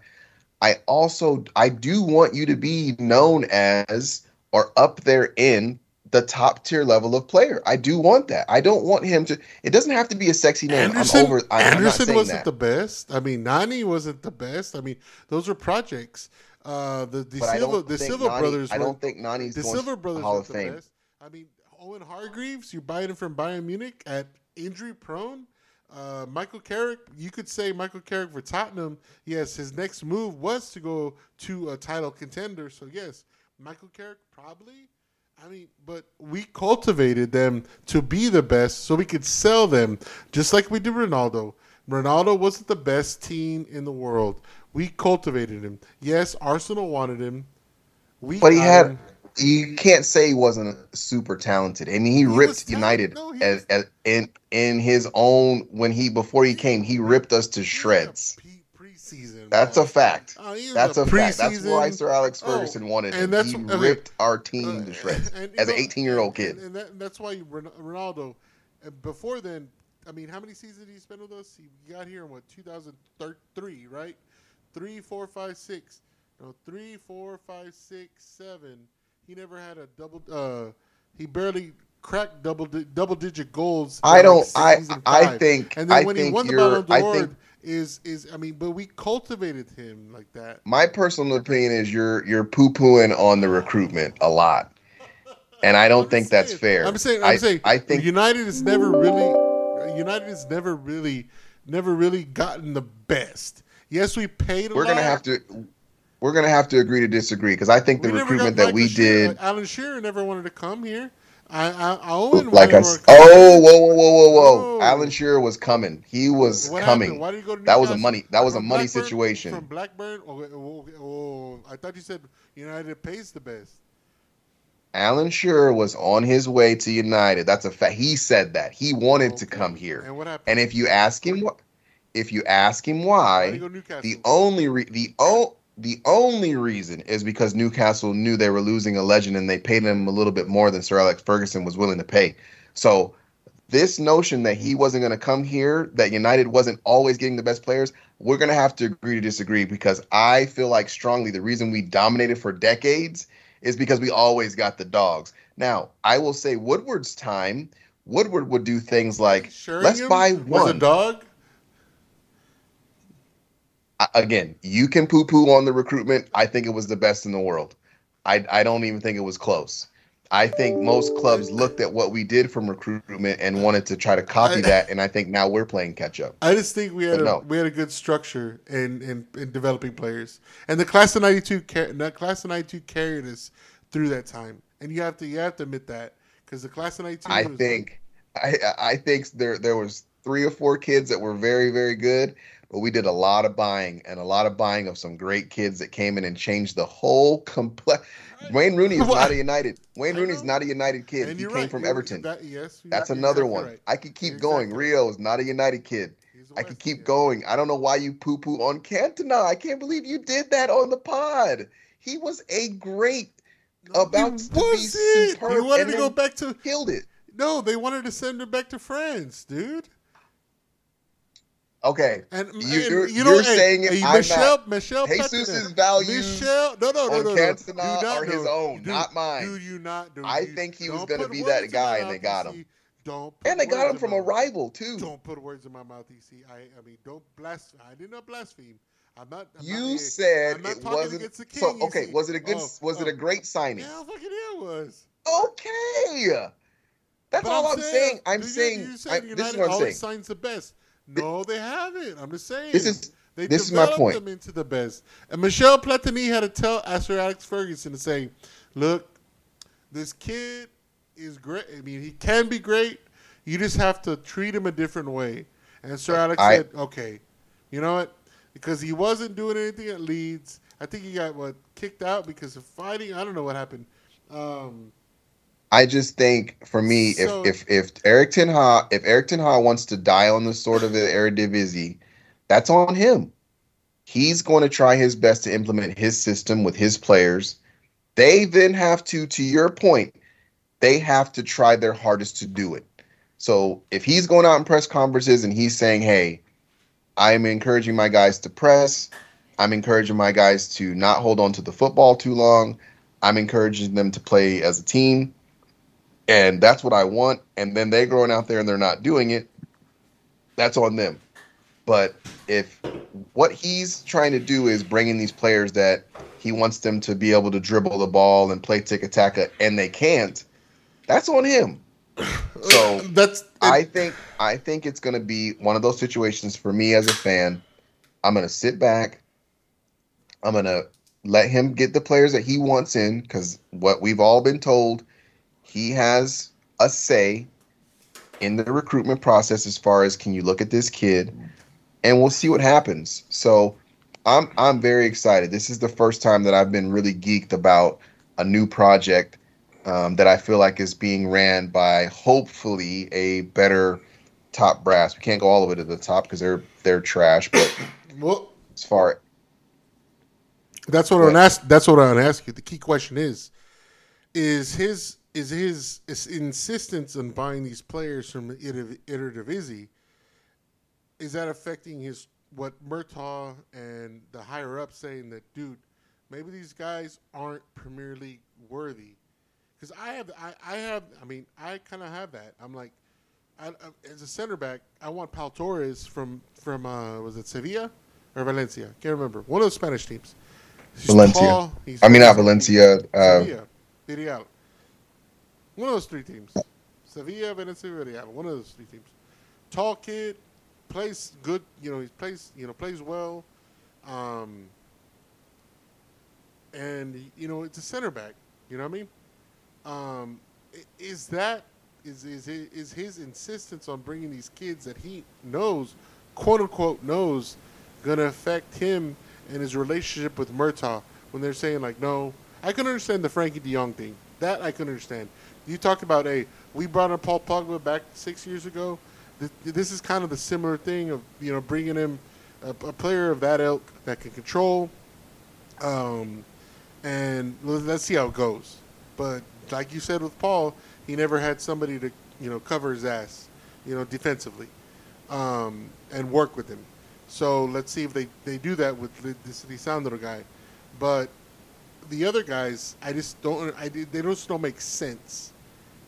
I also I do want you to be known as or up there in the top tier level of player. I do want that. I don't want him to. It doesn't have to be a sexy name. Anderson, I'm over. I, I'm not wasn't that. the best. I mean, Nani wasn't the best. I mean, those were projects. Uh, the the but Silva the Silva Nani- brothers. I don't think Nani's the going Silva brothers Hall were of the Fame. best. I mean, Owen Hargreaves, you buy him from Bayern Munich at injury prone. Uh, Michael Carrick, you could say Michael Carrick for Tottenham. Yes, his next move was to go to a title contender. So yes, Michael Carrick probably. I mean, but we cultivated them to be the best so we could sell them, just like we did Ronaldo. Ronaldo wasn't the best team in the world. We cultivated him. Yes, Arsenal wanted him. We But he had. him. You can't say he wasn't super talented, and he, was ripped. United No, he as, as in in his own when he before he came, he ripped us to shreds. Pre- preseason. That's a fact. Oh, That's a fact. That's why Sir Alex Oh, Ferguson wanted and him. he ripped our team Uh, to shreds and, you as an 18 year old kid. And, that, and that's why Ronaldo, uh, before then, I mean, how many seasons did he spend with us? He got here in what, 2003, right? Three, four, five, six. No, three, four, five, six, seven. He never had a double. Uh, he barely cracked double di- double digit goals. I don't- I- I think- And then I when he won the Ballon I d'Or, think- is is I mean, but we cultivated him like that. My personal opinion is you're you're poo pooing on the recruitment a lot, and I don't think just that's fair. I'm saying. I, I'm saying. I think United has never really. United has never really, never really gotten the best. Yes, we paid. A we're gonna have to we're gonna have to agree to disagree because I think the We recruitment that we Shearer. did, Like, Alan Shearer never wanted to come here. I, I, Owen like I wanted to come oh whoa whoa whoa whoa whoa, Whoa. Alan Shearer was coming. He was What coming. Why did he go to That was a money- that was a money Blackburn- situation. From Blackburn. Oh, oh, oh, oh, I thought you said United pays the best. Alan Shearer was on his way to United. That's a fact. He said that he wanted to come here. And what happened? And if you ask him what, if you ask him Why why, he go to the only re- the o- the only reason is because Newcastle knew they were losing a legend and they paid him a little bit more than Sir Alex Ferguson was willing to pay. So this notion that he wasn't going to come here, that United wasn't always getting the best players, we're going to have to agree to disagree because I feel like strongly the reason we dominated for decades is because we always got the dogs. Now, I will say Woodward's time, Woodward would do things like let's Sheringham buy Was a one. dog. Again, you can poo poo on the recruitment. I think it was the best in the world. I, I don't even think it was close. I think most clubs looked at what we did from recruitment and wanted to try to copy I- that, and I think now we're playing catch up. I just think we had But a, we had a good structure in, in, in developing players, and the class of '92 the class of '92 carried us through that time, and you have to you have to admit that because the class of '92. I was- think I I think there there was three or four kids that were very very good, but we did a lot of buying and a lot of buying of some great kids that came in and changed the whole complex. *laughs* Wayne Rooney is not a United. Wayne I Rooney's know. not a United kid. and he came right, from you're- Everton. That, yes, That's another exactly one. right. I could keep You're going. Rio is not a United kid. I could keep kid. going. I don't know why you poo poo on Cantona. I can't believe you did that on the pod. He was a great, No, about he to be wasn't. He wanted to go back to killed it. no. They wanted to send him back to France, dude. Okay, And, You- and you're- you know, hey, saying it, I'm Michelle, not. Michelle Jesus's values Michelle, no, no, no, no, no. Do are his own, not mine. Dude, you not. Dude, I you- think he was gonna put be that guy, and they got him. Don't. And they got him from a rival too. Don't put words in my mouth, EC. I, I mean, don't blaspheme. I did not blaspheme. I'm not. I'm You not, I'm said not it wasn't. king, So okay, was it a good? Oh, was it oh. a great signing? Yeah, fucking yeah, it was. Okay, that's But all I'm saying. I'm saying. You I, said this is what I'm saying. signs the best. No, they haven't. I'm just saying. This is They this is my developed point. them into the best. And Michel Platini had to tell Sir Alex Ferguson to say, "Look, this kid is great. I mean, he can be great. You just have to treat him a different way." And Sir Alex I- said, "Okay, you know what? Because he wasn't doing anything at Leeds. I think he got what kicked out because of fighting. I don't know what happened. Um, I just think for me, So- if if if Eric Ten Hag, if Eric Ten Hag wants to die on the sword of the Eredivisie, that's on him. He's going to try his best to implement his system with his players. They then have to, to your point, they have to try their hardest to do it. So if he's going out in press conferences and he's saying, "Hey, I'm encouraging my guys to press. I'm encouraging my guys to not hold on to the football too long. I'm encouraging them to play as a team." And that's what I want. And then they're going out there and they're not doing it. That's on them. But if what he's trying to do is bringing these players that he wants them to be able to dribble the ball and play tiki-taka and they can't, that's on him. *laughs* So that's I think I think it's going to be one of those situations for me as a fan. I'm going to sit back. I'm going to let him get the players that he wants in because what we've all been told he has a say in the recruitment process as far as can you look at this kid and we'll see what happens. So I'm I'm very excited. This is the first time that I've been really geeked about a new project um, that I feel like is being ran by hopefully a better top brass. We can't go all the way to the top because they're they're trash, but *coughs* Well, as far that's what I'm ask. That's what I'm ask you. The key question is: is his is his, his insistence on buying these players from Iter- Eredivisie is that affecting his what Murtough and the higher up saying that dude maybe these guys aren't Premier League worthy because I have I, I have I mean I kind of have that I'm like I, I, as a center back I want Pau Torres from from uh, was it Sevilla or Valencia can't remember one of the Spanish teams He's Valencia. tall, he's- I mean not Valencia. Uh, Sevilla, Villarreal. One of those three teams. Sevilla, Valencia, Villarreal. One of those three teams. Tall kid, plays good. You know, he plays. You know, plays well. Um, and you know, it's a center back. You know what I mean? Um, is that is is hi- is his insistence on bringing these kids that he knows, quote unquote knows, gonna affect him and his relationship with Murtough when they're saying like, no, I can understand the Frenkie De Jong thing. That I can understand. You talked about, hey, we brought in Paul Pogba back six years ago. This is kind of the similar thing of you know bringing him a, a player of that ilk that can control, um, and let's see how it goes. But like you said with Paul, he never had somebody to you know cover his ass, you know, defensively, um, and work with him. So let's see if they, they do that with this Lisandro guy. But the other guys, I just don't. I they just don't make sense.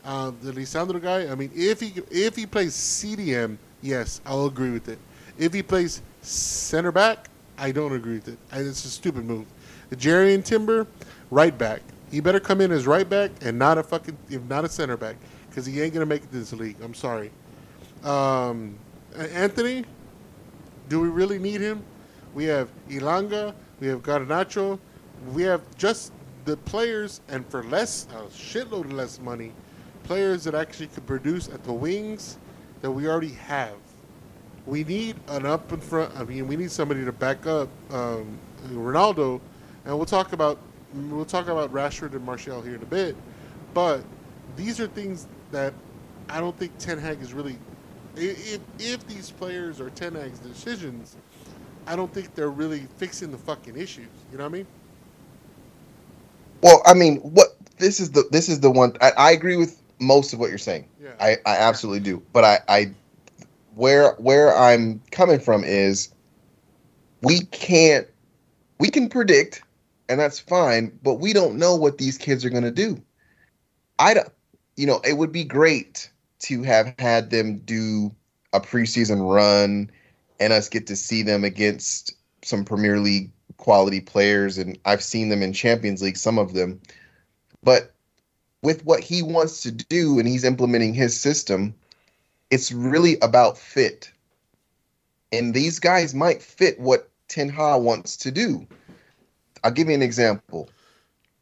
Uh, the Lisandro guy, I mean, if he if he plays CDM, yes, I'll agree with it. If he plays center back, I don't agree with it. I, it's a stupid move. The Jurriën Timber, right back. He better come in as right back and not a fucking if not a center back because he ain't gonna make it this league. I'm sorry. Um, Antony, do we really need him? We have Elanga, we have Garnacho, we have just the players, and for less, a shitload of less money, players that actually could produce at the wings that we already have. We need an up in front. I mean, we need somebody to back up um, Ronaldo, and we'll talk about we'll talk about Rashford and Martial here in a bit. But these are things that I don't think Ten Hag is really. If if these players are Ten Hag's decisions, I don't think they're really fixing the fucking issues. You know what I mean? Well, I mean, what this is the this is the one I, I agree with most of what you're saying. Yeah. I, I absolutely do. But I, I where where I'm coming from is we can't we can predict and that's fine, but we don't know what these kids are gonna do. I don't you know, it would be great to have had them do a preseason run and us get to see them against some Premier League quality players and I've seen them in Champions League some of them. But with what he wants to do and he's implementing his system it's really about fit. And these guys might fit what Ten Hag wants to do. I'll give you an example.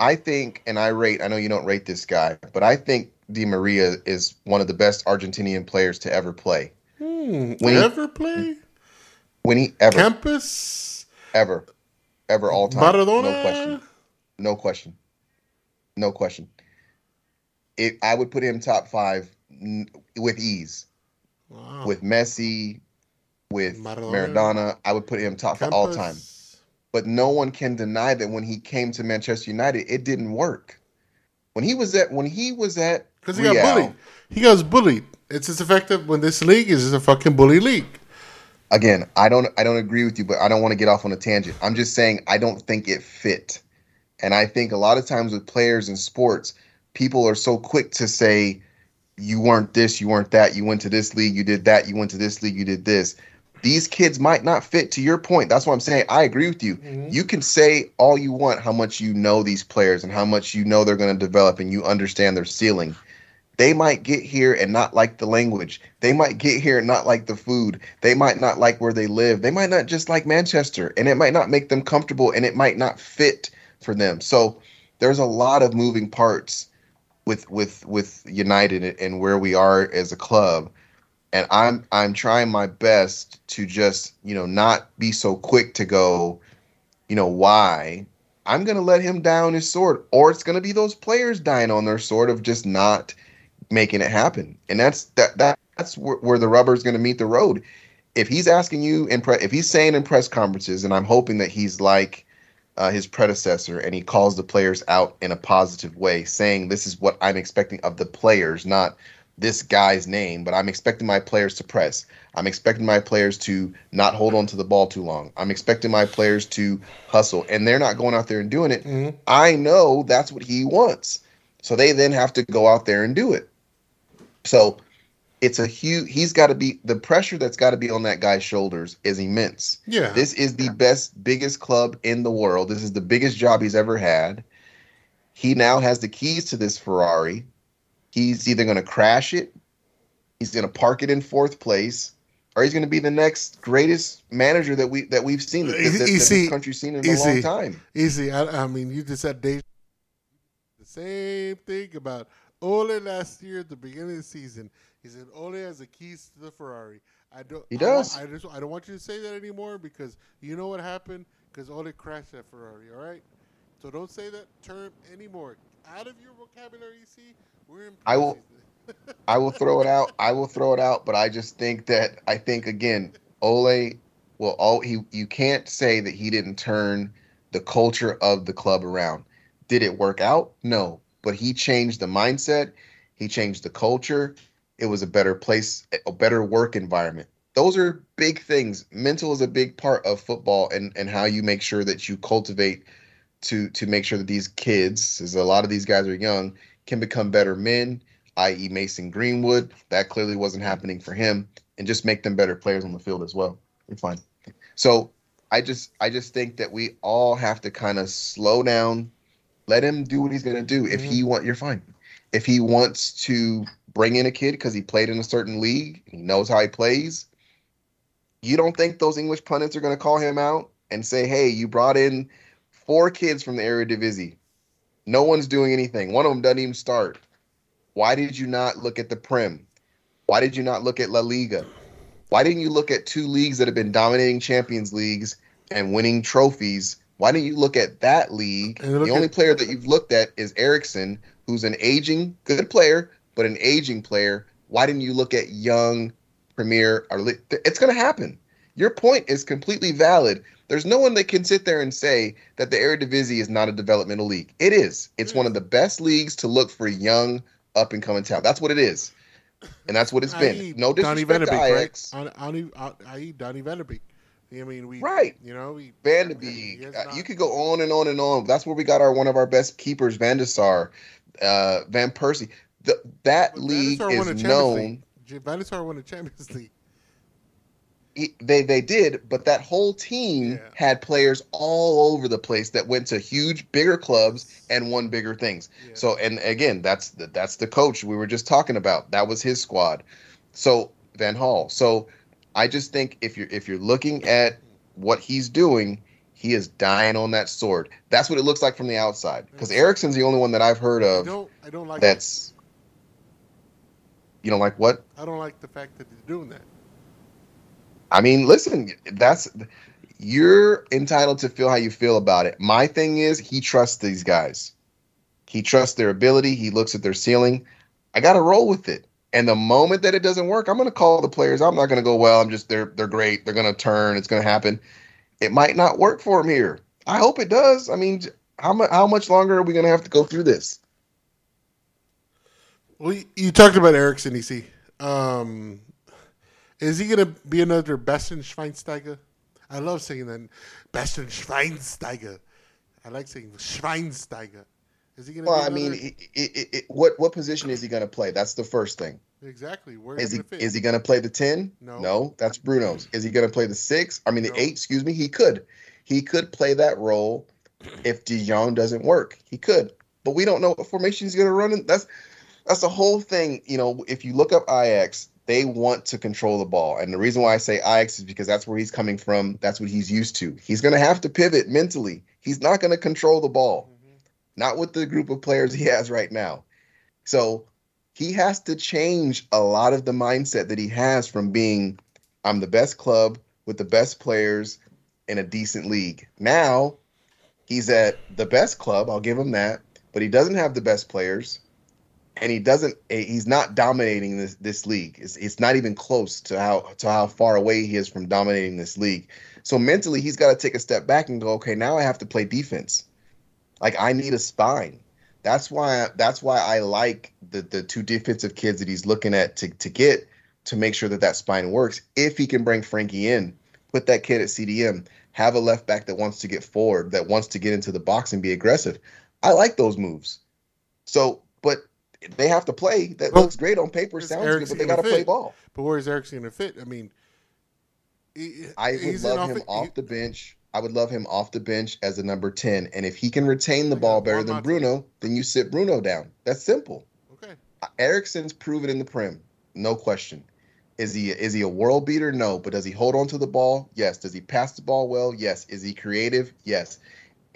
I think and I rate I know you don't rate this guy but I think Di Maria is one of the best Argentinian players to ever play. Hmm. When he- ever play? When he ever. Kempes? Ever ever all time Maradona? no question No question. No question. It, I would put him top five n- with ease. Wow. With Messi, with Maradona. Maradona, I would put him top five all time. But no one can deny that when he came to Manchester United, it didn't work. When he was at when he was at Because he got bullied. He got bullied. It's as effective when this league is a fucking bully league. Again, I don't I don't agree with you, but I don't want to get off on a tangent. I'm just saying I don't think it fit. And I think a lot of times with players in sports, people are so quick to say you weren't this, you weren't that, you went to this league, you did that, you went to this league, you did this. These kids might not fit to your point. That's what I'm saying. I agree with you. Mm-hmm. You can say all you want how much you know these players and how much you know they're going to develop and you understand their ceiling they might get here and not like the language. They might get here and not like the food. They might not like where they live. They might not just like Manchester and it might not make them comfortable and it might not fit for them. So there's a lot of moving parts with with with United and where we are as a club. And I'm I'm trying my best to just, you know, not be so quick to go, you know, why? I'm gonna let him down his sword, or it's gonna be those players dying on their sword of just not making it happen. And that's that that that's where, where the rubber is gonna meet the road. If he's asking you in pre- if he's saying in press conferences, and I'm hoping that he's like uh, his predecessor and he calls the players out in a positive way, saying this is what I'm expecting of the players, not this guy's name, but I'm expecting my players to press. I'm expecting my players to not hold on to the ball too long. I'm expecting my players to hustle, and they're not going out there and doing it. Mhm. I know that's what he wants. So they then have to go out there and do it. So it's a huge, he's got to be, the pressure that's got to be on that guy's shoulders is immense. Yeah. This is the best, biggest club in the world. This is the biggest job he's ever had. He now has the keys to this Ferrari. He's either going to crash it, he's going to park it in fourth place, or he's going to be the next greatest manager that we that we've seen that, that, that You see- this country's seen in you a long time. Easy. I, I mean, you just said they the same thing about Ole last year at the beginning of the season. He said Ole has the keys to the Ferrari. I don't. He does. I, just. I don't want you to say that anymore because you know what happened. Because Ole crashed that Ferrari. All right. So don't say that term anymore. Out of your vocabulary. You see, we're in. I will- *laughs* I will throw it out. I will throw it out, but I just think that I think again, Ole will all he you can't say that he didn't turn the culture of the club around. Did it work out? No, but he changed the mindset, he changed the culture. It was a better place, a better work environment. Those are big things. Mental is a big part of football and and how you make sure that you cultivate to to make sure that these kids, as a lot of these guys are young, can become better men i.e., Mason Greenwood. That clearly wasn't happening for him, and just make them better players on the field as well. You're fine. So I just I just think that we all have to kind of slow down, let him do what he's gonna do. If he mm-hmm. want, you're fine. If he wants to bring in a kid because he played in a certain league, he knows how he plays. You don't think those English pundits are gonna call him out and say, "Hey, you brought in four kids from the area Eredivisie. No one's doing anything. One of them doesn't even start." Why did you not look at the Prem? Why did you not look at La Liga? Why didn't you look at two leagues that have been dominating Champions Leagues and winning trophies? Why didn't you look at that league? The only at- player that you've looked at is Eriksen, who's an aging good player, but an aging player. Why didn't you look at young Premier? Or it's going to happen. Your point is completely valid. There's no one that can sit there and say that the Eredivisie is not a developmental league. It is. It's one of the best leagues to look for young up and coming talent. That's what it is, and that's what it's been. No Donny disrespect to de Beek, Ajax. right? On, on, i.e. Donny Van de Beek. I mean, we Right. You know, we Van de He Beek. Uh, not- you could go on and on and on. That's where we got our one of our best keepers, Van der Sar, uh, Van Persie. The, that But league Van der Sar won is the Champions known. League. Van der Sar won the Champions League. he- they they did, but that whole team Yeah. had players all over the place that went to huge, bigger clubs and won bigger things. Yeah. So, and again, that's the, that's the coach we were just talking about. That was his squad. So Van Gaal. So I just think if you're if you're looking at what he's doing, he is dying on that sword. That's what it looks like from the outside. Because Eriksen's the only one that I've heard I of don't. I don't like. that's. You know, like what? I don't like the fact that they're doing that. I mean, listen, that's you're entitled to feel how you feel about it. My thing is he trusts these guys. He trusts their ability, he looks at their ceiling. I got to roll with it. And the moment that it doesn't work, I'm going to call the players. I'm not going to go, well, I'm just they're they're great. They're going to turn. It's going to happen. It might not work for him here. I hope it does. I mean, how much how much longer are we going to have to go through this? Well, you, talked about Eriksen. You see, um, is he going to be another Bastian Schweinsteiger? I love saying that. Bastian Schweinsteiger. I like saying Schweinsteiger. Is he going to? Well, I mean, it, it, it, what what position is he going to play? That's the first thing. exactly. Where Is he? Fit? is he going to play the ten? No. No, that's Bruno's. Is he going to play the six? I mean the No. eight. Excuse me. He could, he could play that role if De Jong doesn't work. He could, but we don't know what formation he's going to run. In. That's that's the whole thing. You know, if you look up Ajax, they want to control the ball, and the reason why I say Ajax is because that's where he's coming from. That's what he's used to. He's going to have to pivot mentally. He's not going to control the ball, not with the group of players he has right now. So he has to change a lot of the mindset that he has from being, I'm the best club with the best players in a decent league. Now he's at the best club, I'll give him that, but he doesn't have the best players. And he doesn't. eh, He's not dominating this this league. It's, it's not even close to how to how far away he is from dominating this league. So mentally, he's got to take a step back and go, okay, now I have to play defense. Like I need a spine. That's why that's why I like the the two defensive kids that he's looking at to to get to make sure that that spine works. If he can bring Frenkie in, put that kid at CDM, have a left back that wants to get forward, that wants to get into the box and be aggressive. I like those moves. So, but they have to play. That Well, looks great on paper, sounds Eric's good, but they got gonna play ball. But where's Eriksen going to fit? I mean, he- I would love him off he- the bench. I would love him off the bench as a number 10. And if he can retain the ball better than Bruno, then you sit Bruno down. That's simple. Okay. Uh, Eriksen's proven in the Prem, no question. Is he is he a world beater? No, but does he hold on to the ball? Yes. Does he pass the ball well? Yes. Is he creative? Yes.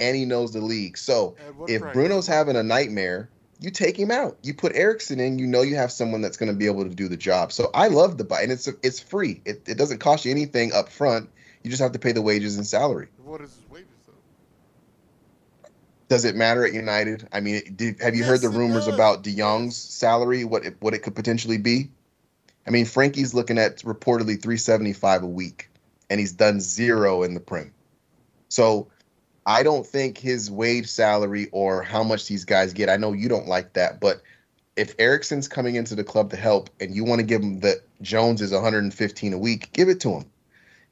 And he knows the league. So if price? Bruno's having a nightmare, you take him out. You put Eriksen in. You know you have someone that's going to be able to do the job. So I love the buy, and it's it's free. It, it doesn't cost you anything up front. You just have to pay the wages and salary. What is his wages, though? Does it matter at United? I mean, did, have you Yes, heard the rumors does. about De Jong's salary? What it, what it could potentially be? I mean, Frenkie's looking at reportedly 375 a week, and he's done zero in the Prem. So I don't think his wage salary or how much these guys get. I know you don't like that, but if Eriksen's coming into the club to help, and you want to give him the Jones is 115 a week, give it to him.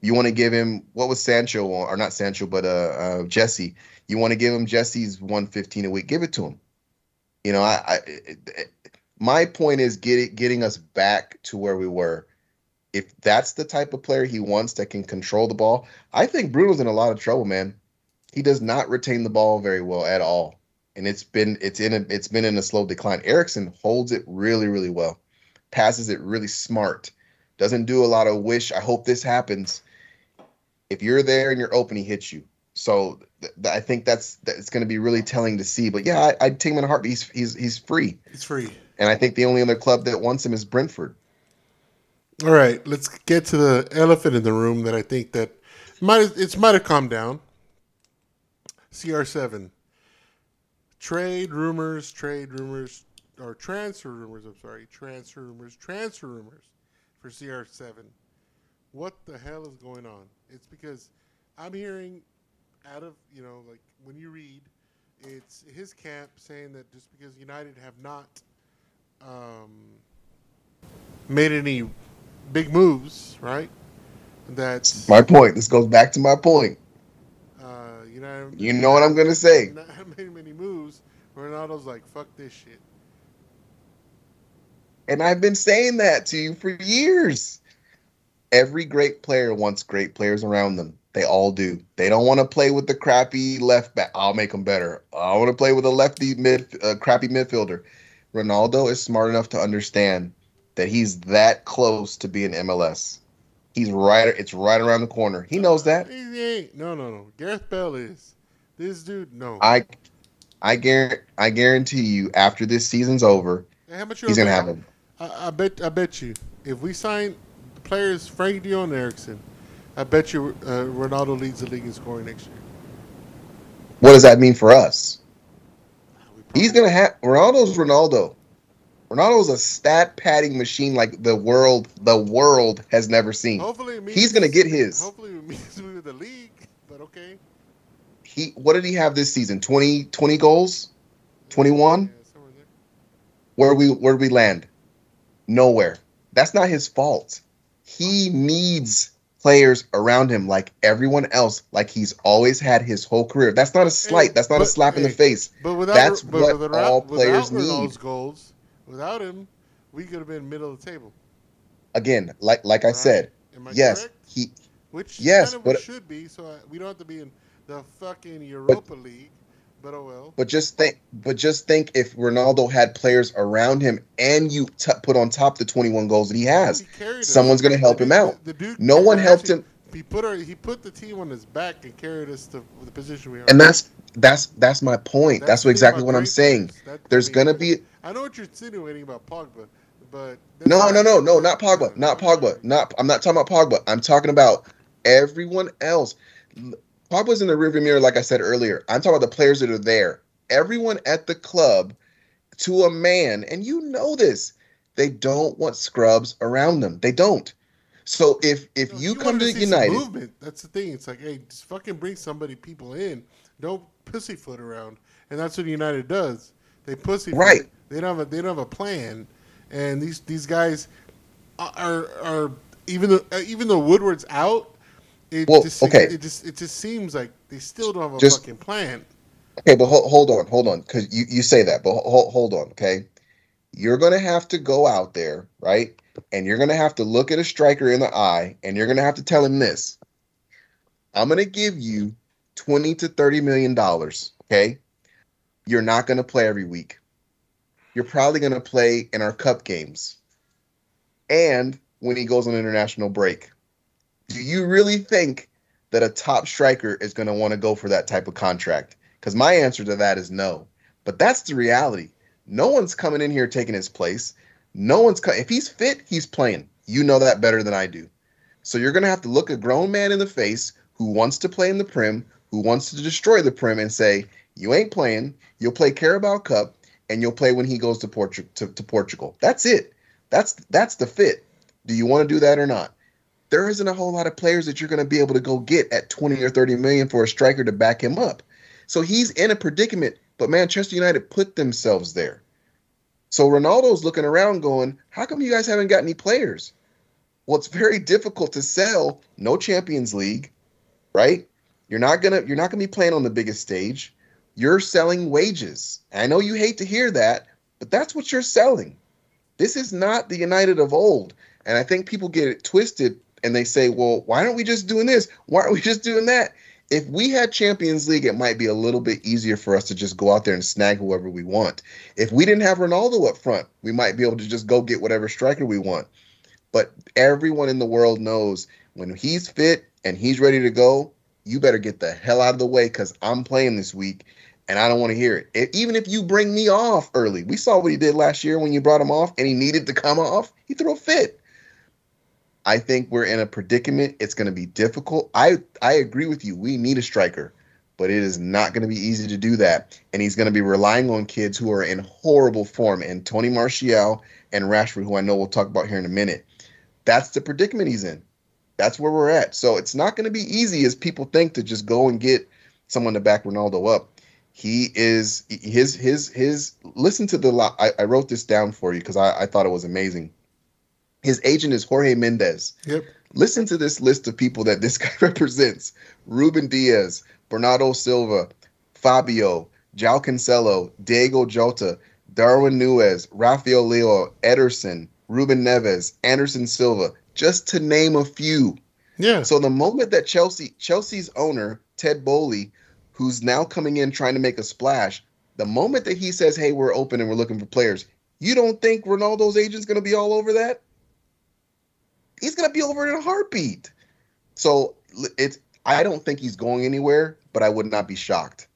You want to give him what was Sancho or not Sancho, but uh, uh Jesse. You want to give him Jesse's 115 a week, give it to him. You know, I, I it, it- my point is get it, getting us back to where we were. If that's the type of player he wants that can control the ball, I think Bruno's in a lot of trouble, man. He does not retain the ball very well at all, and it's been it's in a, it's been in a slow decline. Eriksen holds it really really well, passes it really smart, doesn't do a lot of wish. I hope this happens. If you're there and you're open, he hits you. So th- th- I think that's that's going to be really telling to see. But yeah, I, I'd take him in a heartbeat. He's he's he's free. It's free. And I think the only other club that wants him is Brentford. All right, let's get to the elephant in the room that I think that might it's might have calmed down. CR7 trade rumors, trade rumors, or transfer rumors. I'm sorry, transfer rumors, transfer rumors for CR7. What the hell is going on? It's because I'm hearing out of you know like when you read, it's his camp saying that just because United have not um, made any big moves, right? That's My point. This goes back to my point. uh, you know, You know what I'm going to say. not *laughs* made many moves. Ronaldo's like, fuck this shit. And I've been saying that to you for years. Every great player wants great players around them. They all do. They don't want to play with the crappy left back. I'll make them better. I want to play with a lefty mid, uh, crappy midfielder. Ronaldo is smart enough to understand that he's that close to being MLS. He's right. It's right around the corner. He knows that. He ain't. No, no, no. Gareth Bale is. This dude, no. I, I guarantee. I guarantee you, after this season's over, he's gonna have him. I, I bet. I bet you. If we sign players Frenkie De Jong Eriksen, I bet you uh, Ronaldo leads the league in scoring next year. What does that mean for us? He's gonna have Ronaldo's Ronaldo. Ronaldo's a stat padding machine like the world the world has never seen. Hopefully, it means, He's gonna get his. Hopefully, it means we the league. But okay. He what did he have this season? 20, 20 goals? 21? Yeah. Where we where we land? Nowhere. That's not his fault. He needs players around him like everyone else, like he's always had his whole career. That's not a slight. Hey, That's not a but- slap in the face. But without That's but what without, all players without need. Goals, without him, we could have been middle of the table. Again, like like I said, Am I yes, correct? he Which Yes, kind of but- should be, so I, we don't have to be in the fucking Europa League. But oh well. But just think, but just think if Ronaldo had players around him, and you t- put on top the 21 goals that he has, He someone's gonna help The him out. The, the dude No one helped him. he put he put the team on his back and carried us to the position we are. And that's that's that's my point. That's, thing exactly what I'm saying. There's gonna be I know what you're insinuating about Pogba, but no, no, no, no, not Pogba, not Pogba, not. I'm not talking about Pogba. I'm talking about everyone else. Pogba's in the rearview mirror, like I said earlier. I'm talking about the players that are there. Everyone at the club, to a man, and you know this, they don't want scrubs around them. They don't. So if if No, you he come to some United, movement. That's the thing. It's like, hey, just fucking bring somebody, people in. Don't pussyfoot around, and that's what United does. They pussyfoot. Right. They don't have a they don't have a plan, and these these guys are are even though even though Woodward's out. It Well, just, okay. It just it just seems like they still don't have a Just- fucking plan. Okay, but hold, hold on, hold on, because you, you say that, but hold, hold on, okay? You're going to have to go out there, right? And you're going to have to look at a striker in the eye, and you're going to have to tell him this I'm going to give you 20 to 30 million dollars, okay? You're not going to play every week. You're probably going to play in our cup games and when he goes on international break. Do you really think that a top striker is going to want to go for that type of contract? Because my answer to that is no. But that's the reality. No one's coming in here taking his place. No one's co- if he's fit, he's playing. You know that better than I do. So you're going to have to look a grown man in the face who wants to play in the Prem, who wants to destroy the Prem, and say, "You ain't playing. You'll play Carabao Cup, and you'll play when he goes to, Portu- to, to Portugal. That's it. That's that's the fit. Do you want to do that or not? There isn't a whole lot of players that you're going to be able to go get at 20 or 30 million for a striker to back him up. So he's in a predicament, but Manchester United put themselves there. So Ronaldo's looking around going, How come you guys haven't got any players? Well, it's very difficult to sell no Champions League, right? You're not gonna you're not gonna be playing on the biggest stage. You're selling wages. I know you hate to hear that, but that's what you're selling. This is not the United of old. And I think people get it twisted and they say, well, why aren't we just doing this? Why aren't we *laughs* just doing that? If we had Champions League, it might be a little bit easier for us to just go out there and snag whoever we want. If we didn't have Ronaldo up front, we might be able to just go get whatever striker we want. But everyone in the world knows when he's fit and he's ready to go, you better get the hell out of the way because I'm playing this week and I don't want to hear it. Even if you bring me off early, we saw what he did last year when you brought him off and he needed to come off. He threw a fit. I think we're in a predicament. It's going to be difficult. I I agree with you. We need a striker, but it is not going to be easy to do that. And he's going to be relying on kids who are in horrible form, and Tony Martial and Rashford, who I know we'll talk about here in a minute. That's the predicament he's in. That's where we're at. So it's not going to be easy as people think to just go and get someone to back Ronaldo up. He is his his his. Listen to the. I, I wrote this down for you because I, I thought it was amazing. His agent is Jorge Mendes. Yep. Listen to this list of people that this *laughs* guy represents: Ruben Dias, Bernardo Silva, Fabio, João Cancelo, Diego Jota, Darwin Núñez, Rafael Leão, Ederson, Ruben Neves, Anderson Silva, just to name a few. Yeah. So the moment that Chelsea Chelsea's owner Ted Boehly, who's now coming in trying to make a splash, the moment that he says, "Hey, we're open and we're looking for players," you don't think Ronaldo's agent's going to be all over that? He's to be over in a heartbeat. So it's I don't think he's going anywhere, but I would not be shocked.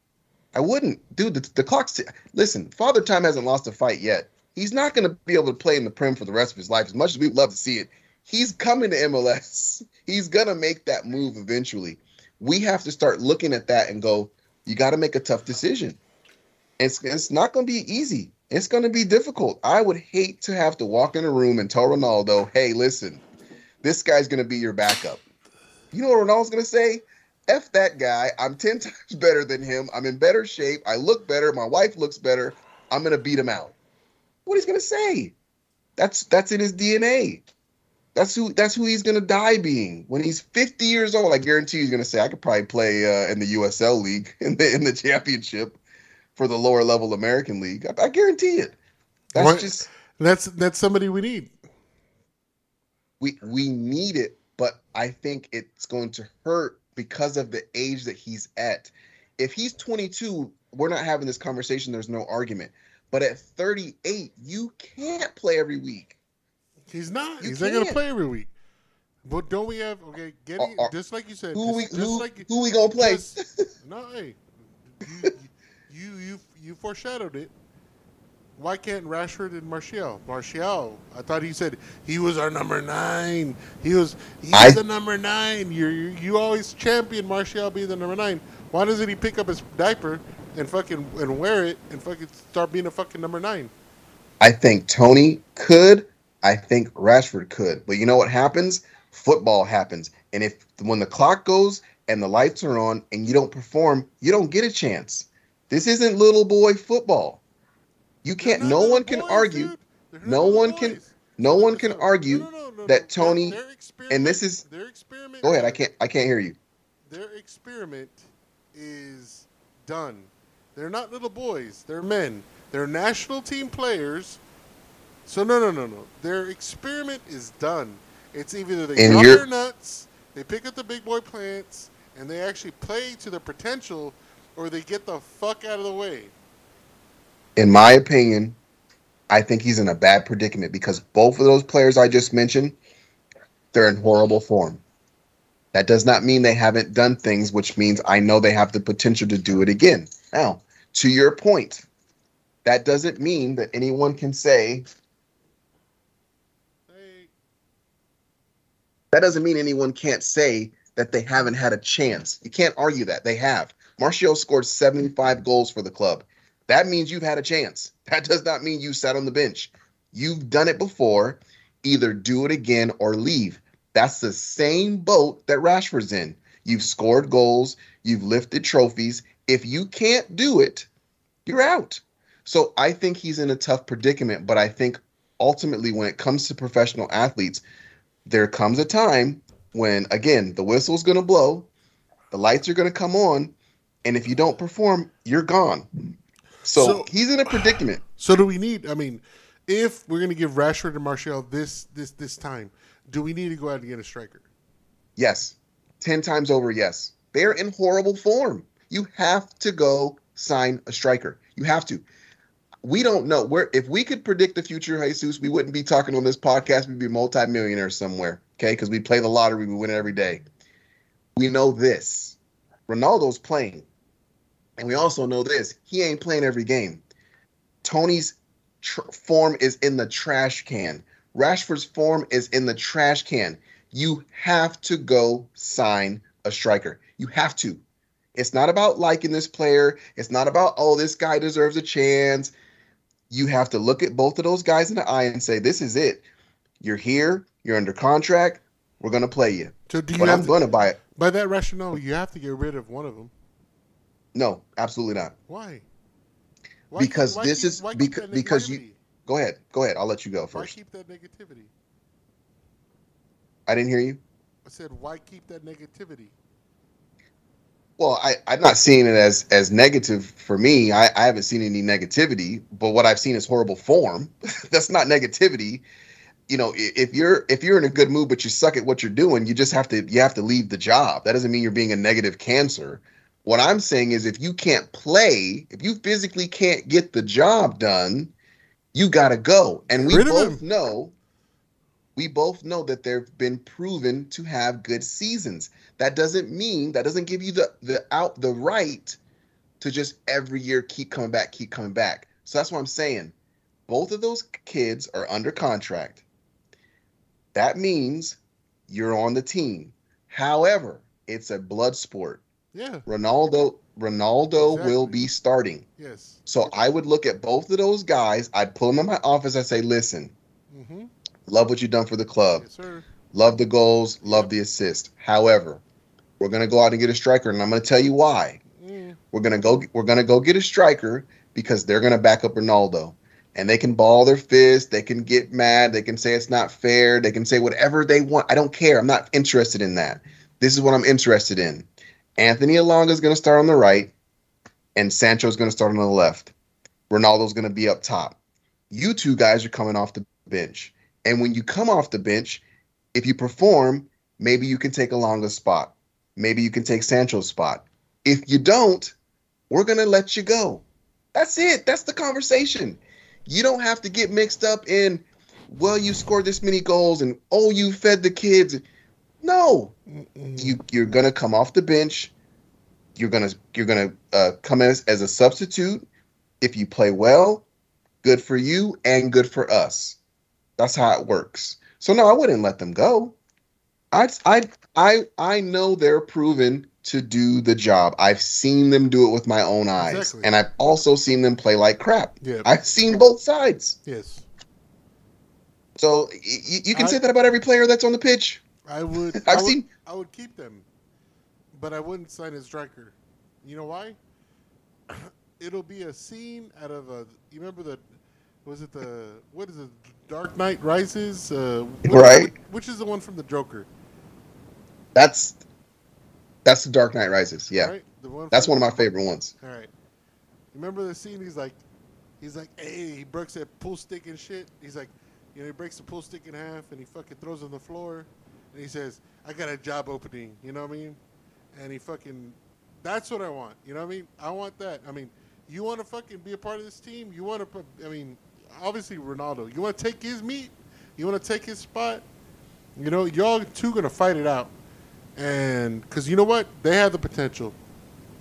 I wouldn't, dude. The, the clock's t- listen. Father Time hasn't lost a fight yet. He's not going to be able to play in the Prem for the rest of his life. As much as we'd love to see it, he's coming to MLS. *laughs* He's going to make that move eventually. We have to start looking at that and go, you got to make a tough decision. It's it's not going to be easy. It's going to be difficult. I would hate to have to walk in a room and tell Ronaldo, "Hey, listen, this guy's going to be your backup." You know what Ronaldo's going to say? F that guy. I'm 10 *laughs* times better than him. I'm in better shape. I look better. My wife looks better. I'm going to beat him out. What he's going to say? That's that's in his DNA. That's who that's who he's going to die being. When he's 50 years old, I guarantee he's going to say I could probably play uh, in the USL league *laughs* in the in the championship for the lower level American league. I, I guarantee it. That's What- just That's that's somebody we need. We we need it, but I think it's going to hurt because of the age that he's at. If he's 22, we're not having this conversation. There's no argument. But at 38, you can't play every week. He's not. You He's not going to play every week. But don't we have okay? Getting uh, Are- uh, are- just like you said. Who we just, just who, like who we gonna play? just- *laughs* no, hey, you, you you you foreshadowed it. Why can't Rashford and Martial? Martial, I thought he said he was our number nine. He was he's I- the number nine. You you you always champion Martial being the number nine. Why doesn't he pick up his diaper and fucking and wear it and fucking start being a fucking number nine? I think Tony could. I think Rashford could. But you know what happens? Football happens. And if when the clock goes and the lights are on and you don't perform, you don't get a chance. This isn't little boy football. You can't no one can boys, argue. dude. They're not No one can no one can argue no, no, that. Tony Their- their and this is their experiment. Go ahead. I can't I can't hear you. Their experiment is done. They're not little boys. They're men. They're national team players. So no, no, no, no. Their experiment is done. It's either they drop their nuts, they pick up the big boy plants, and they actually play to their potential, or they get the fuck out of the way. In my opinion, I think he's in a bad predicament because both of those players I just mentioned, they're in horrible form. That does not mean they haven't done things, which means I know they have the potential to do it again. Now, to your point, that doesn't mean that anyone can say, that doesn't mean anyone can't say that they haven't had a chance. You can't argue that. They have. Martial scored 75 goals for the club. That means you've had a chance. That does not mean you sat on the bench. You've done it before. Either do it again or leave. That's the same boat that Rashford's in. You've scored goals, you've lifted trophies. If you can't do it, you're out. So I think he's in a tough predicament, but I think ultimately when it comes to professional athletes, there comes a time when again the whistle's going to blow, the lights are going to come on, and if you don't perform, you're gone. So, So- he's in a predicament. So do we need? I mean, if we're gonna give Rashford and Martial this this this time, do we need to go out and get a striker? Yes. 10 times over, yes. They're in horrible form. You have to go sign a striker. You have to. We don't know where if we could predict the future, Jesus, we wouldn't be talking on this podcast. We'd be multimillionaires somewhere. Okay, because we play the lottery, we win it every day. We know this. Ronaldo's playing. And we also know this. He ain't playing every game. Tony's tr- form is in the trash can. Rashford's form is in the trash can. You have to go sign a striker. You have to. It's not about liking this player. It's not about, oh, this guy deserves a chance. You have to look at both of those guys in the eye and say, this is it. You're here. You're under contract. We're going to play you. So do you But have I'm going to buy it. by that rationale, you have to get rid of one of them. No, absolutely not. Why? Why Because why this keep- is- beca- because you- Go ahead. Go ahead. I'll let you go first. why keep that negativity? I didn't hear you. I said, why keep that negativity? Well, I, I'm not seeing it as as negative for me. I, I haven't seen any negativity, but what I've seen is horrible form. *laughs* That's not negativity. You know, if you're if you're in a good mood but you suck at what you're doing, you just have to you have to leave the job. That doesn't mean you're being a negative cancer. What I'm saying is if you can't play, if you physically can't get the job done, you got to go. And we both him. know we both know that they've been proven to have good seasons. That doesn't mean that doesn't give you the the out the right to just every year keep coming back, keep coming back. So that's what I'm saying. Both of those kids are under contract. That means you're on the team. However, it's a blood sport. Yeah. Ronaldo Ronaldo will be starting. Yes. So I would look at both of those guys. I'd pull them in my office. I'd say, listen, Mm-hmm. love what you've done for the club. Yes, sir. Love the goals, love the assist. However, we're gonna go out and get a striker, and I'm gonna tell you why. Mm. We're gonna go. We're gonna go get a striker because they're gonna back up Ronaldo, and they can ball their fist. They can get mad. They can say it's not fair. They can say whatever they want. I don't care. I'm not interested in that. This is what I'm interested in. Anthony Elanga is gonna start on the right, and Sancho is gonna start on the left. Ronaldo's gonna be up top. You two guys are coming off the bench, and when you come off the bench, if you perform, maybe you can take Elanga's spot. Maybe you can take Sancho's spot. If you don't, we're going to let you go. That's it. That's the conversation. You don't have to get mixed up in, well, you scored this many goals and, oh, you fed the kids. No, you you're gonna come off the bench. You're gonna you're gonna uh, come as as a substitute. If you play well, good for you and good for us. That's how it works. So no, I wouldn't let them go. I I I I know they're proven to do the job. I've seen them do it with my own eyes, Exactly. and I've also seen them play like crap. Yeah. I've seen both sides. yes. So y- you can I- say that about every player that's on the pitch. I would. I've I would, seen- I would keep them, but I wouldn't sign a striker. You know why? *clears throat* It'll be a scene out of a. You remember the? Was it the? What is it? Dark Knight Rises. Uh, which, Right. Which is the one from the Joker? That's that's the Dark Knight Rises. Yeah, Right? The one. that's one of my favorite ones. All right. Remember the scene? He's like, he's like, hey, he breaks that pool stick and shit. He's like, you know, he breaks the pool stick in half and he fucking throws it on the floor, and he says, I got a job opening. You know what I mean? And he fucking, that's what I want. You know what I mean? I want that. I mean, you want to fucking be a part of this team? You want to? I mean, obviously Ronaldo. You want to take his meat? You want to take his spot? You know, y'all two gonna fight it out, and because you know what, they have the potential.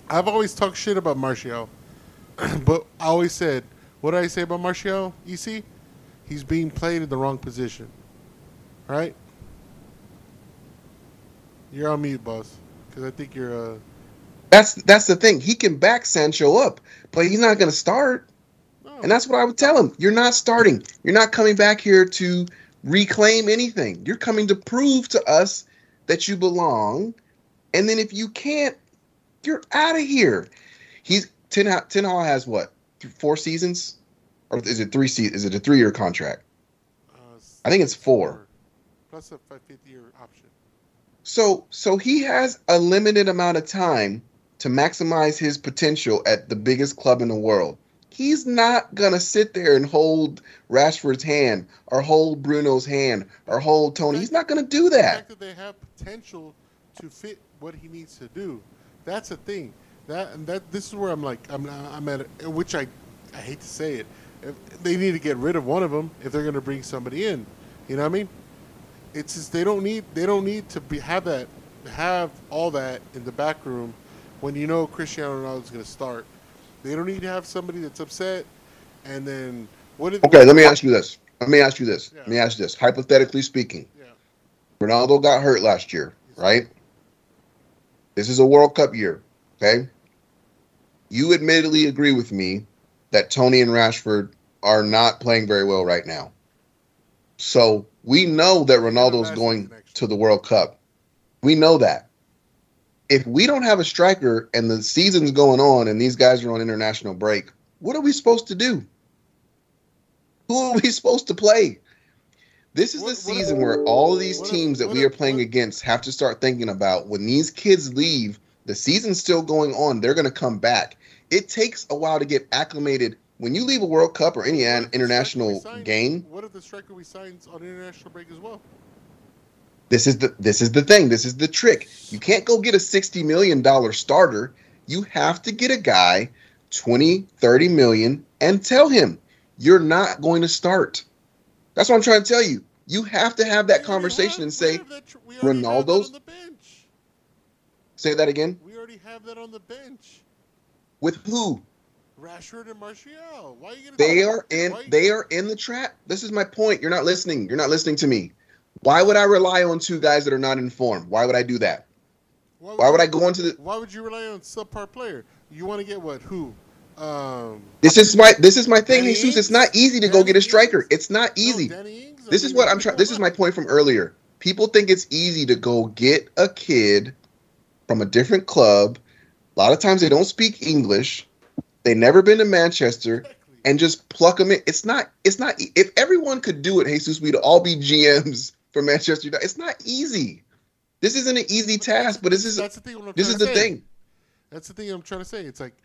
I've always talked shit about Martial, *clears throat* but I always said, what did I say about Martial? You see, he's being played in the wrong position. Right? You're on mute, boss, because I think you're. Uh, That's that's the thing. He can back Sancho up, but he's not going to start. no. And that's what I would tell him. You're not starting. You're not coming back here to reclaim anything. You're coming to prove to us that you belong. And then if you can't, you're out of here. He's Ten Hag has what? Four seasons? Or is it three seasons? Is it a three year contract? uh, I think it's four. plus a fi- fifth year option. So so he has a limited amount of time to maximize his potential at the biggest club in the world. He's not gonna sit there and hold Rashford's hand or hold Bruno's hand or hold Tony. He's not gonna do that. The fact that they have potential to fit what he needs to do, that's a thing. That and that this is where I'm like I'm I'm at a, which I I hate to say it. If they need to get rid of one of them if they're going to bring somebody in. You know what I mean? It's just they don't need they don't need to be have that have all that in the back room when you know Cristiano Ronaldo's going to start. They don't need to have somebody that's upset and then what if Okay, let me ask you this. Let me ask you this. Yeah. Let me ask you this. Hypothetically speaking, Yeah. Ronaldo got hurt last year, right? This is a World Cup year, okay? You admittedly agree with me that Tony and Rashford are not playing very well right now. So we know that Ronaldo's last going to the World Cup. We know that. If we don't have a striker and the season's going on and these guys are on international break, what are we supposed to do? Who are we *laughs* supposed to play? This is What- the what- season where all of these what- teams that we are playing against have to start thinking about when these kids leave, the season's still going on, they're going to come back. It takes a while to get acclimated. When you leave a World Cup or any an if the striker we international signed- game, What if the striker we signs on international break as well? This is the this is the thing. This is the trick. You can't go get a 60 million dollar starter. You have to get a guy 20, 30 million and tell him you're not going to start. That's what I'm trying to tell you. You have to have that We conversation have- and say tr- we already have that Ronaldo's- on the bench. say that again. We already have that on the bench. With who? Rashford and Martial. Why are you gonna? They are in why- they are in the trap. This is my point. You're not listening. You're not listening to me. Why would I rely on two guys that are not informed? Why would I do that? Why would I go into the Why would you rely on subpar player? You want to get what? Who? Um, This is my this is my thing, Danny Jesus. It's not easy to go get a striker. Ings? It's not no, easy. Danny Ings? This is what I'm trying. This is my point from earlier. People think it's easy to go get a kid from a different club. A lot of times they don't speak English. They never been to Manchester and just pluck them in. It's not. It's not. If everyone could do it, Jesus, we'd all be GMs for Manchester United. It's not easy. This isn't an easy task, but this is That's the thing. I'm this is the say. thing. That's the thing I'm trying to say. It's like,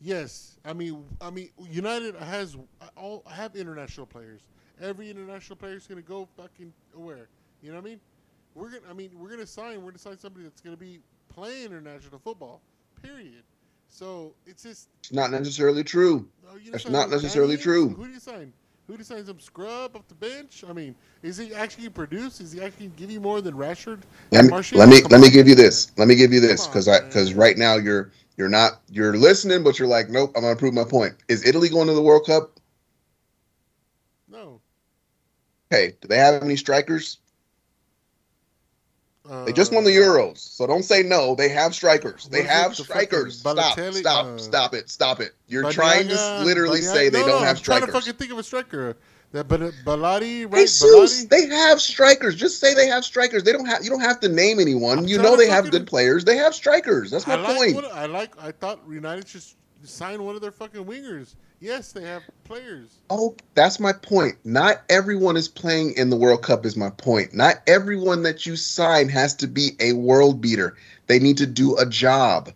yes, I mean, I mean, United has all have international players. Every international player is going to go fucking where? You know what I mean? We're gonna. I mean, we're gonna sign. We're gonna sign somebody that's going to be playing international football. Period. So it's just. It's not necessarily true. You That's not necessarily Danny true. Who do you sign? Who to sign some scrub off the bench? I mean, is he actually produce? Is he actually give you more than Rashford? Let me, let me let me give you this. Let me give you this because I because right now you're you're not you're listening, but you're like, nope, I'm gonna prove my point. Is Italy going to the World Cup? No. Okay, do they have any strikers? Uh, They just won the Euros, so don't say no. They have strikers. They What is it? have strikers. Stop, stop, Uh, stop it, stop it. You're trying to literally Badiaga- say they no, don't no, have I'm trying to fucking think of a striker. That but Belotti, right? Jesus, they have strikers. Just say they have strikers. They don't have. You don't have to name anyone. I'm you know they have good players. They have strikers. That's my I like point. What, I like. I thought United should sign one of their fucking wingers. Yes, they have players. Oh, that's my point. Not everyone is playing in the World Cup. Is my point. Not everyone that you sign has to be a world beater. They need to do a job.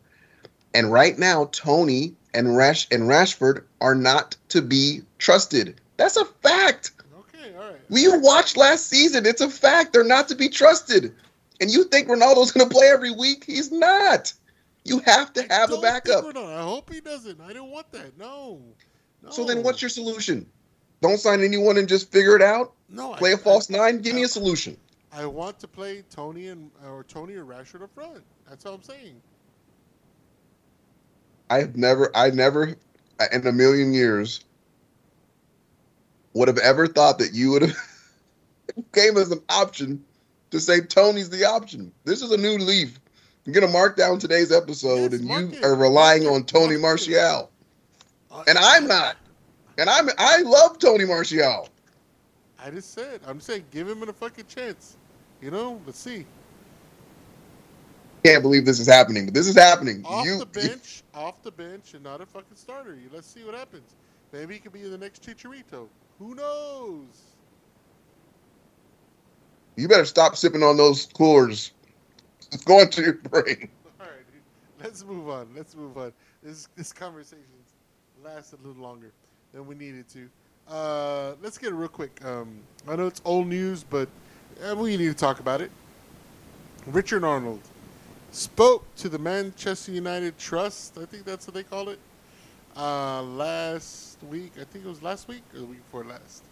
And right now, Tony and Rash and Rashford are not to be trusted. That's a fact. Okay, all right. We watched last season. It's a fact. They're not to be trusted. And you think Ronaldo's going to play every week? He's not. You have to have a backup. I hope he doesn't. I don't want that. No. No. So then, what's your solution? Don't sign anyone and just figure it out. no? Play a a false nine. Give me a solution. I want to play Tony and or Tony or Rashford up front. That's all I'm saying. I've never, I never, in a million years, would have ever thought that you would have *laughs* came as an option to say Tony's the option. This is a new leaf. I'm gonna mark down today's episode, Yes, and you it. are relying on Tony. Martial, and I'm not. And I'm, I love Tony Martial. I just said. I'm saying give him a fucking chance. You know. Let's see. Can't believe this is happening, but this is happening. Off you, the *laughs* bench, off the bench, and not a fucking starter. You- Let's see what happens. Maybe he could be the next Chicharito. Who knows? you better stop sipping on those coolers. It's going to your brain. *laughs* All right, dude. let's move on. Let's move on. This this conversation lasted a little longer than we needed to. Uh, let's get it real quick. Um, I know it's old news, but uh, we need to talk about it. Richard Arnold spoke to the Manchester United Trust. I think that's what they call it. Uh, last week, I think it was last week or the week before last.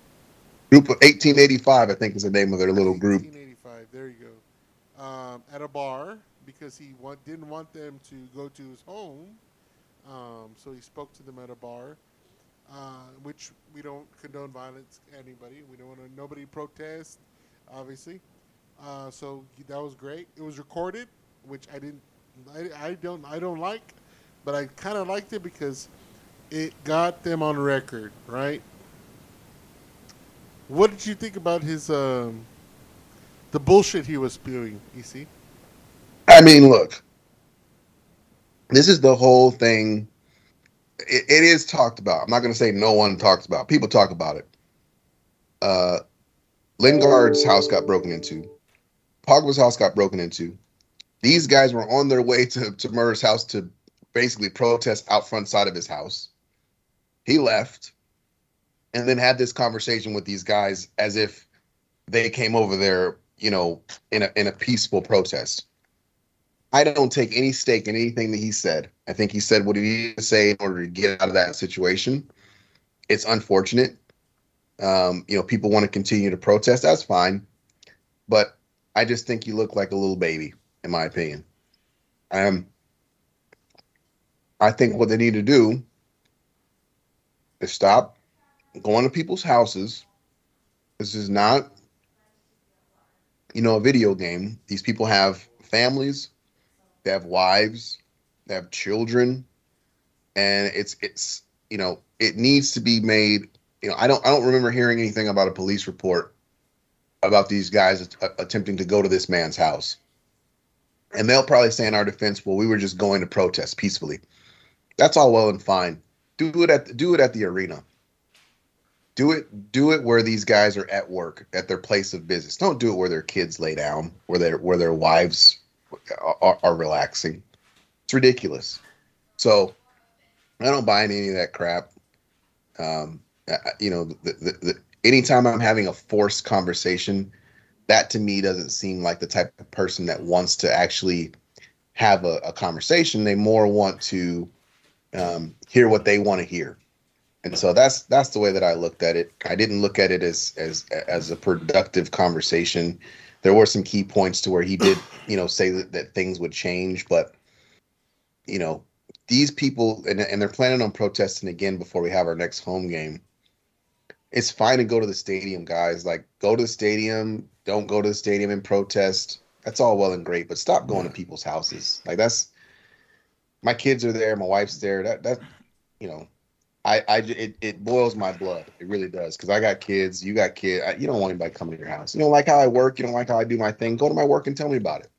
Group of 1885, I think, is the name of their little group. 1885. There you go. Um, at a bar because he want, didn't want them to go to his home, um, so he spoke to them at a bar. Uh, which we don't condone violence. to Anybody, we don't want to. Nobody protest, obviously. Uh, so that was great. It was recorded, which I didn't. I, I don't. I don't like, but I kind of liked it because it got them on record, right? What did you think about his um, the bullshit he was spewing? You see, I mean, look, this is the whole thing. It, it is talked about. I'm not going to say no one talks about. People talk about it. Uh, Lingard's house got broken into. Pogba's house got broken into. These guys were on their way to to Murray's house to basically protest out front side of his house. He left, and then had this conversation with these guys as if they came over there, you know, in a in a peaceful protest. I don't take any stake in anything that he said. I think he said what he needed to say in order to get out of that situation. It's unfortunate. Um, you know, people want to continue to protest. That's fine, but I just think you look like a little baby, in my opinion. Um, I think what they need to do is stop going to people's houses. This is not, you know, a video game. These people have families, they have wives, they have children, and it's it's you know it needs to be made. You know, I don't I don't remember hearing anything about a police report about these guys att- uh, attempting to go to this man's house. And they'll probably say in our defense, "Well, we were just going to protest peacefully." That's all well and fine. Do it at do it at the arena. Do it do it where these guys are at work, at their place of business. Don't do it where their kids lay down, where their where their wives are, are relaxing. It's ridiculous. So I don't buy any of that crap. Um, you know, the, the, the, anytime I'm having a forced conversation, that to me doesn't seem like the type of person that wants to actually have a, a conversation. They more want to um, hear what they want to hear. And so that's that's the way that I looked at it. I didn't look at it as as as a productive conversation. There were some key points to where he did, *clears throat* you know, say that, that things would change, but you know, these people and, and they're planning on protesting again before we have our next home game. It's fine to go to the stadium, guys. Like go to the stadium, don't go to the stadium and protest. That's all well and great, but stop going to people's houses. Like that's my kids are there, my wife's there. That that you know, I I it, it boils my blood. It really does because I got kids. You got kids. I, you don't want anybody coming to your house. You don't like how I work. You don't like how I do my thing. Go to my work and tell me about it.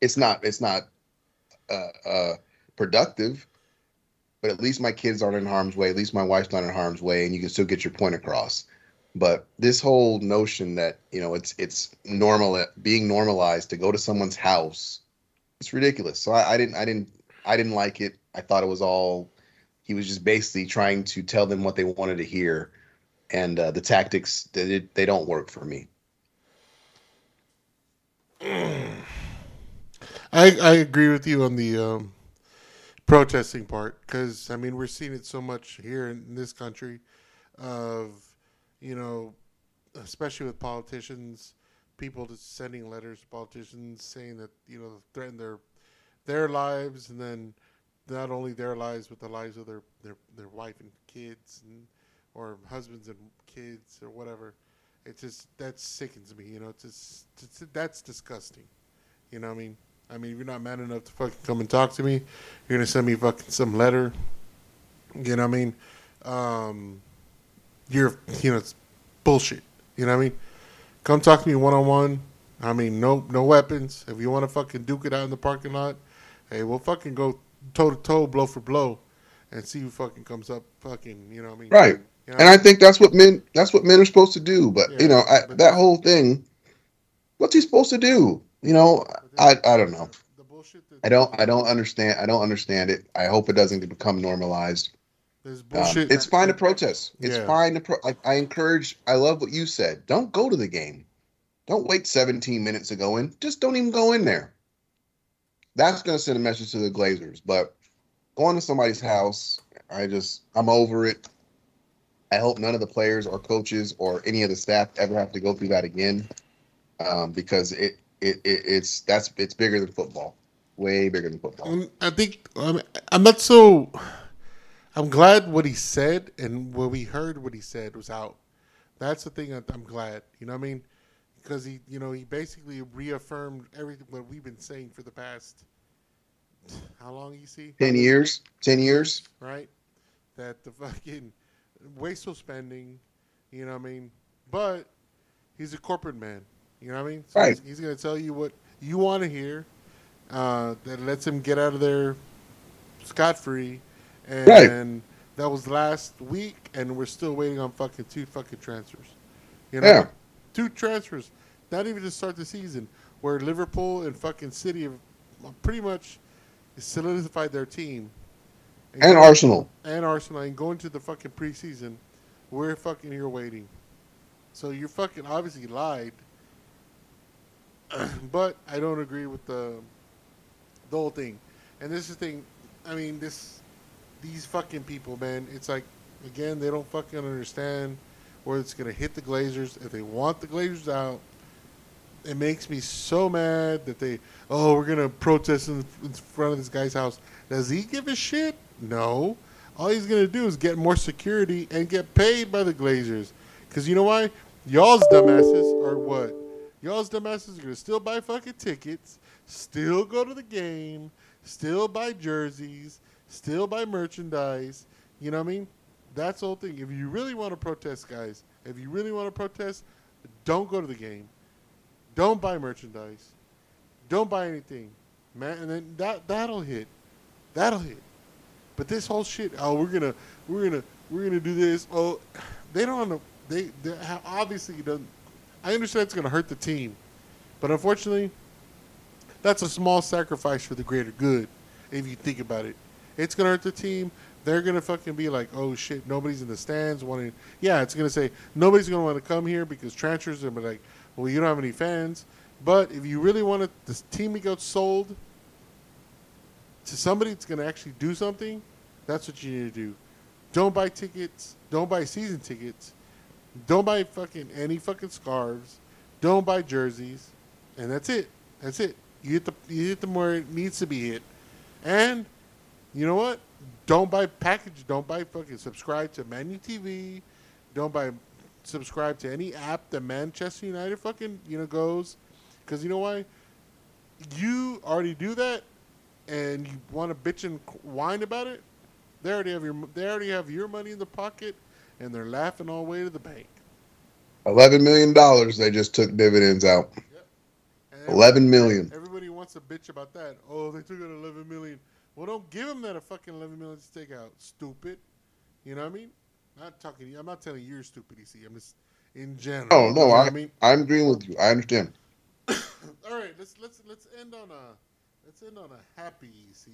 It's not. It's not uh, uh, productive, but at least my kids aren't in harm's way. At least my wife's not in harm's way, and you can still get your point across. But this whole notion that you know it's it's normal being normalized to go to someone's house, it's ridiculous. So I, I didn't I didn't I didn't like it. I thought it was all he was just basically trying to tell them what they wanted to hear, and uh, the tactics they, they don't work for me. I I agree with you on the um, protesting part because I mean we're seeing it so much here in this country, of you know, especially with politicians, people just sending letters to politicians saying that you know threaten their their lives and then not only their lives but the lives of their their, their wife and kids and or husbands and kids or whatever. It just that sickens me. You know, it's just it's, that's disgusting. You know what I mean? I mean, if you're not man enough to fucking come and talk to me, you're gonna send me fucking some letter. You know what I mean? Um, you're, you know, it's bullshit. You know what I mean? Come talk to me one on one. I mean, no, no weapons. If you want to fucking duke it out in the parking lot, hey, we'll fucking go toe to toe, blow for blow, and see who fucking comes up. Fucking, you know what I mean? Right. You know And I think that's what men that's what men are supposed to do. But Yeah, you know, I, but- that whole thing, what's he supposed to do? You know, I I don't know. The bullshit that I don't I don't understand I don't understand it. I hope it doesn't become normalized. Um, bullshit. it's fine to protest. It's Yeah. fine to pro- I, I encourage. I love what you said. Don't go to the game. Don't wait 17 minutes to go in. Just don't even go in there. That's going to send a message to the Glazers. But going to somebody's house, I just I'm over it. I hope none of the players or coaches or any of the staff ever have to go through that again, um, because it, it it it's that's it's bigger than football, way bigger than football. Um, I think um, I'm not so. I'm glad what he said and what we heard what he said was out. That's the thing. I'm glad. You know what I mean? Because he, you know, he basically reaffirmed everything what we've been saying for the past how long? You see? Ten years, ten years. right? That the fucking wasteful spending, you know what I mean? But he's a corporate man, you know what I mean? So Right. He's, he's going to tell you what you want to hear. Uh, that lets him get out of there scot free, and Right. that was last week, and we're still waiting on fucking two fucking transfers. You know, Yeah. Two transfers, not even to start the season, where Liverpool and fucking City have uh, pretty much solidified their team. And Arsenal. and Arsenal and going to the fucking preseason, we're fucking here waiting. So you're fucking obviously lied. *clears throat* but I don't agree with the the whole thing. And this is the thing. I mean, this these fucking people, man. It's like again, they don't fucking understand where it's gonna hit the Glazers. If they want the Glazers out, it makes me so mad that they. Oh, we're gonna protest in, in front of this guy's house. Does he give a shit? No. All he's gonna do is get more security and get paid by the Glazers. Cause you know why? Y'all's dumbasses are what? Y'all's dumbasses are gonna still buy fucking tickets, still go to the game, still buy jerseys, still buy merchandise. You know what I mean? That's the whole thing. If you really want to protest, guys, if you really want to protest, don't go to the game. Don't buy merchandise. Don't buy anything, man. And then that that'll hit. That'll hit. But this whole shit, oh, we're gonna, we're gonna, we're gonna do this. Oh, they don't know. They, they obviously doesn't. I understand it's gonna hurt the team, but unfortunately, that's a small sacrifice for the greater good. If you think about it, it's gonna hurt the team. They're gonna fucking be like, oh shit, nobody's in the stands wanting. Yeah, it's gonna say nobody's gonna want to come here because transfers are gonna be like, well, you don't have any fans. But if you really want this team to get sold to somebody that's to actually do something, that's what you need to do. Don't buy tickets. Don't buy season tickets. Don't buy fucking any fucking scarves. Don't buy jerseys, and that's it. That's it. You hit the you hit them where it needs to be hit, and you know what? Don't buy package. Don't buy fucking subscribe to MUTV. Don't buy subscribe to any app that Manchester United fucking you know goes, because you know why? You already do that, and you want to bitch and whine about it. They already have your they already have your money in the pocket, and they're laughing all the way to the bank. Eleven million dollars they just took dividends out. And Eleven million. Everybody wants to bitch about that. Oh, they took out eleven million. Well, don't give them that a fucking eleven million to take out. Stupid. You know what I mean? Not talking. I'm not telling you you're stupid. EC. I'm just in general. Oh You no, know I I mean. I'm agreeing with you. I understand. *coughs* All right, let's let's let's end on a let's end on a happy EC.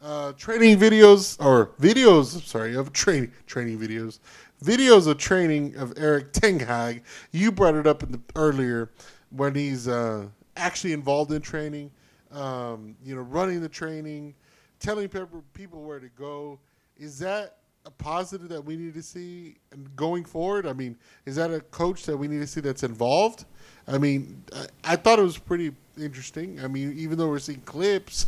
Uh, training videos or videos, I'm sorry, of training training videos, videos of training of Erik Ten Hag. You brought it up in the earlier when he's uh, actually involved in training. Um, you know, running the training, telling people where to go. Is that a positive that we need to see going forward? I mean, is that a coach that we need to see that's involved? I mean, I, I thought it was pretty interesting. I mean, even though we're seeing clips,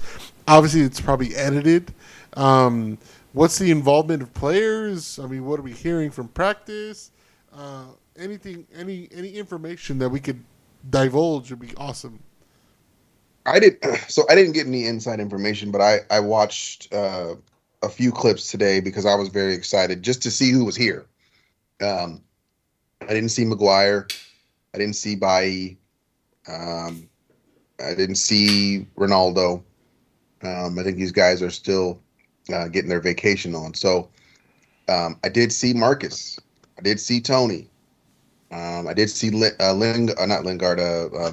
obviously it's probably edited. Um, what's the involvement of players? I mean, what are we hearing from practice? Uh, anything, any any information that we could divulge would be awesome. I did *clears throat* so I didn't get any inside information, but I I watched uh, a few clips today because I was very excited just to see who was here. Um, I didn't see Maguire, I didn't see Bailly, um, I didn't see Ronaldo. Um, I think these guys are still uh, getting their vacation on. So um, I did see Marcus. I did see Tony. Um, I did see uh, Ling, uh, not Lingard, uh, uh,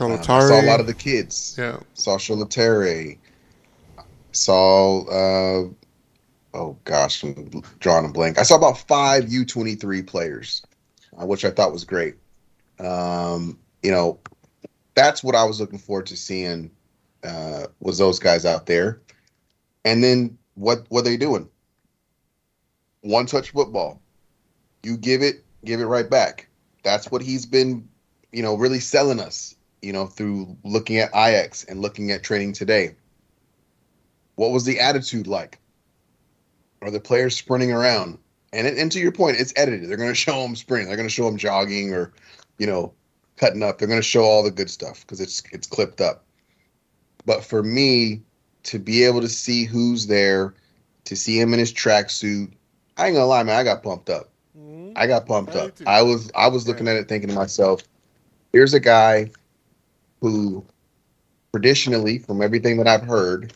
Um, I saw a lot of the kids. yeah. Saw Charlatere. Saw uh oh gosh, I'm drawing a blank. I saw about five U twenty three players, uh, which I thought was great. Um, you know, that's what I was looking forward to seeing uh, was those guys out there. And then what what they doing? One touch football. You give it, give it right back. That's what he's been, you know, really selling us you know, through looking at IX and looking at training today. What was the attitude like? Are the players sprinting around? And, and to your point, it's edited. They're going *laughs* to show them sprinting. They're going to show them jogging or, you know, cutting up. They're going to show all the good stuff because it's it's clipped up. But for me, to be able to see who's there, to see him in his tracksuit, I ain't gonna lie, man. I got pumped up. Mhm. I got pumped I up. too. I was I was looking at it thinking to myself, here's a guy who traditionally, from everything that I've heard,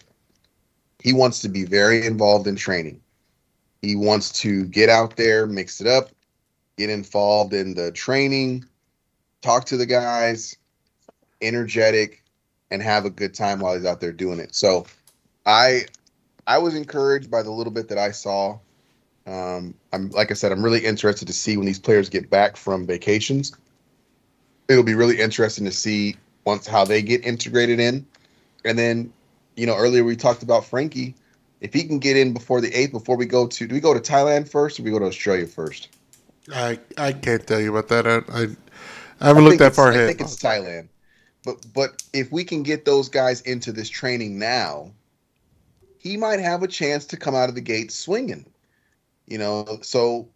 he wants to be very involved in training. He wants to get out there, mix it up, get involved in the training, talk to the guys, energetic, and have a good time while he's out there doing it. So I I was encouraged by the little bit that I saw. Um, I'm like I said, I'm really interested to see when these players get back from vacations. It'll be really interesting to see once how they get integrated in, and then, you know, earlier we talked about Frenkie. If he can get in before the eighth, before we go to, do we go to Thailand first or we go to Australia first? I I can't tell you about that. I I, I haven't looked that far ahead. I think it's Thailand, but but if we can get those guys into this training now, he might have a chance to come out of the gate swinging. You know, so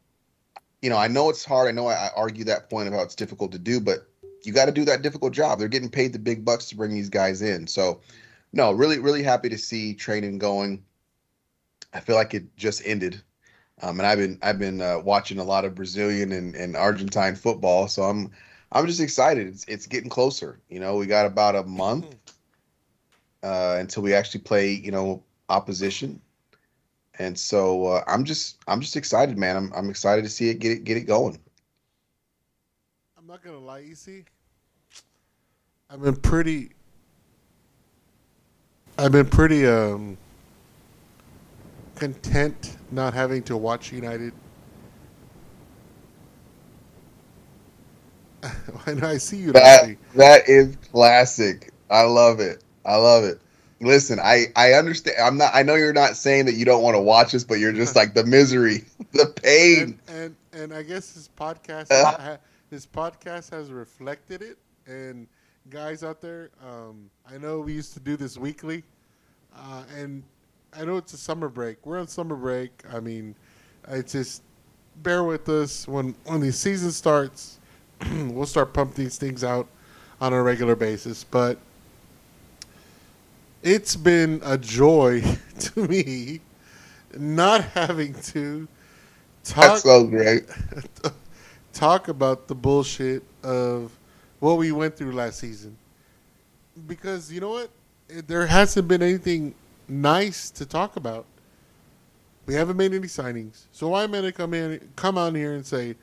you know, I know it's hard. I know I, I argue that point about it's difficult to do, but you got to do that difficult job. They're getting paid the big bucks to bring these guys in. So, no, really, really happy to see training going. I feel like it just ended. Um, and I've been I've been uh, watching a lot of Brazilian and, and Argentine football, so I'm I'm just excited. It's it's getting closer. You know, we got about a month uh, until we actually play. You know, opposition, and so uh, I'm just I'm just excited, man. I'm I'm excited to see it get it get it going. I'm not gonna lie, you see. I've been pretty. I've been pretty um, content not having to watch United. *laughs* I know I see you That laughing. that is classic. I love it. I love it. Listen, I I understand. I'm not. I know you're not saying that you don't want to watch this, but you're just *laughs* like the misery, *laughs* the pain. and, and and I guess this podcast Uh. Ha- his podcast has reflected it. And guys out there, um, I know we used to do this weekly, uh, and I know it's a summer break. We're on summer break. I mean, it's just bear with us when when the season starts. *clears throat* we'll start pumping these things out on a regular basis, but it's been a joy *laughs* to me not having to talk That's so great. *laughs* talk about the bullshit of what we went through last season. Because you know what? There hasn't been anything nice to talk about. We haven't made any signings. So why am I gonna come in come on here and say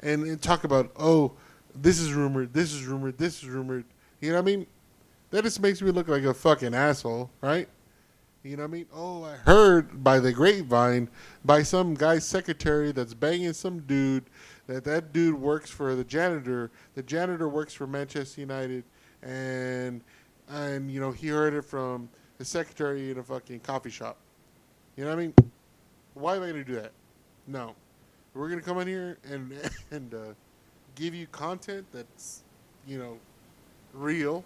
and, and talk about, oh, this is rumored, this is rumored, this is rumored. You know what I mean? That just makes me look like a fucking asshole, right? You know what I mean? Oh, I heard by the grapevine by some guy's secretary that's banging some dude that that dude works for the janitor. The janitor works for Manchester United, and and you know he heard it from the secretary in a fucking coffee shop. You know what I mean? Why am I gonna do that? No, we're gonna come in here and *laughs* and uh, give you content that's you know real.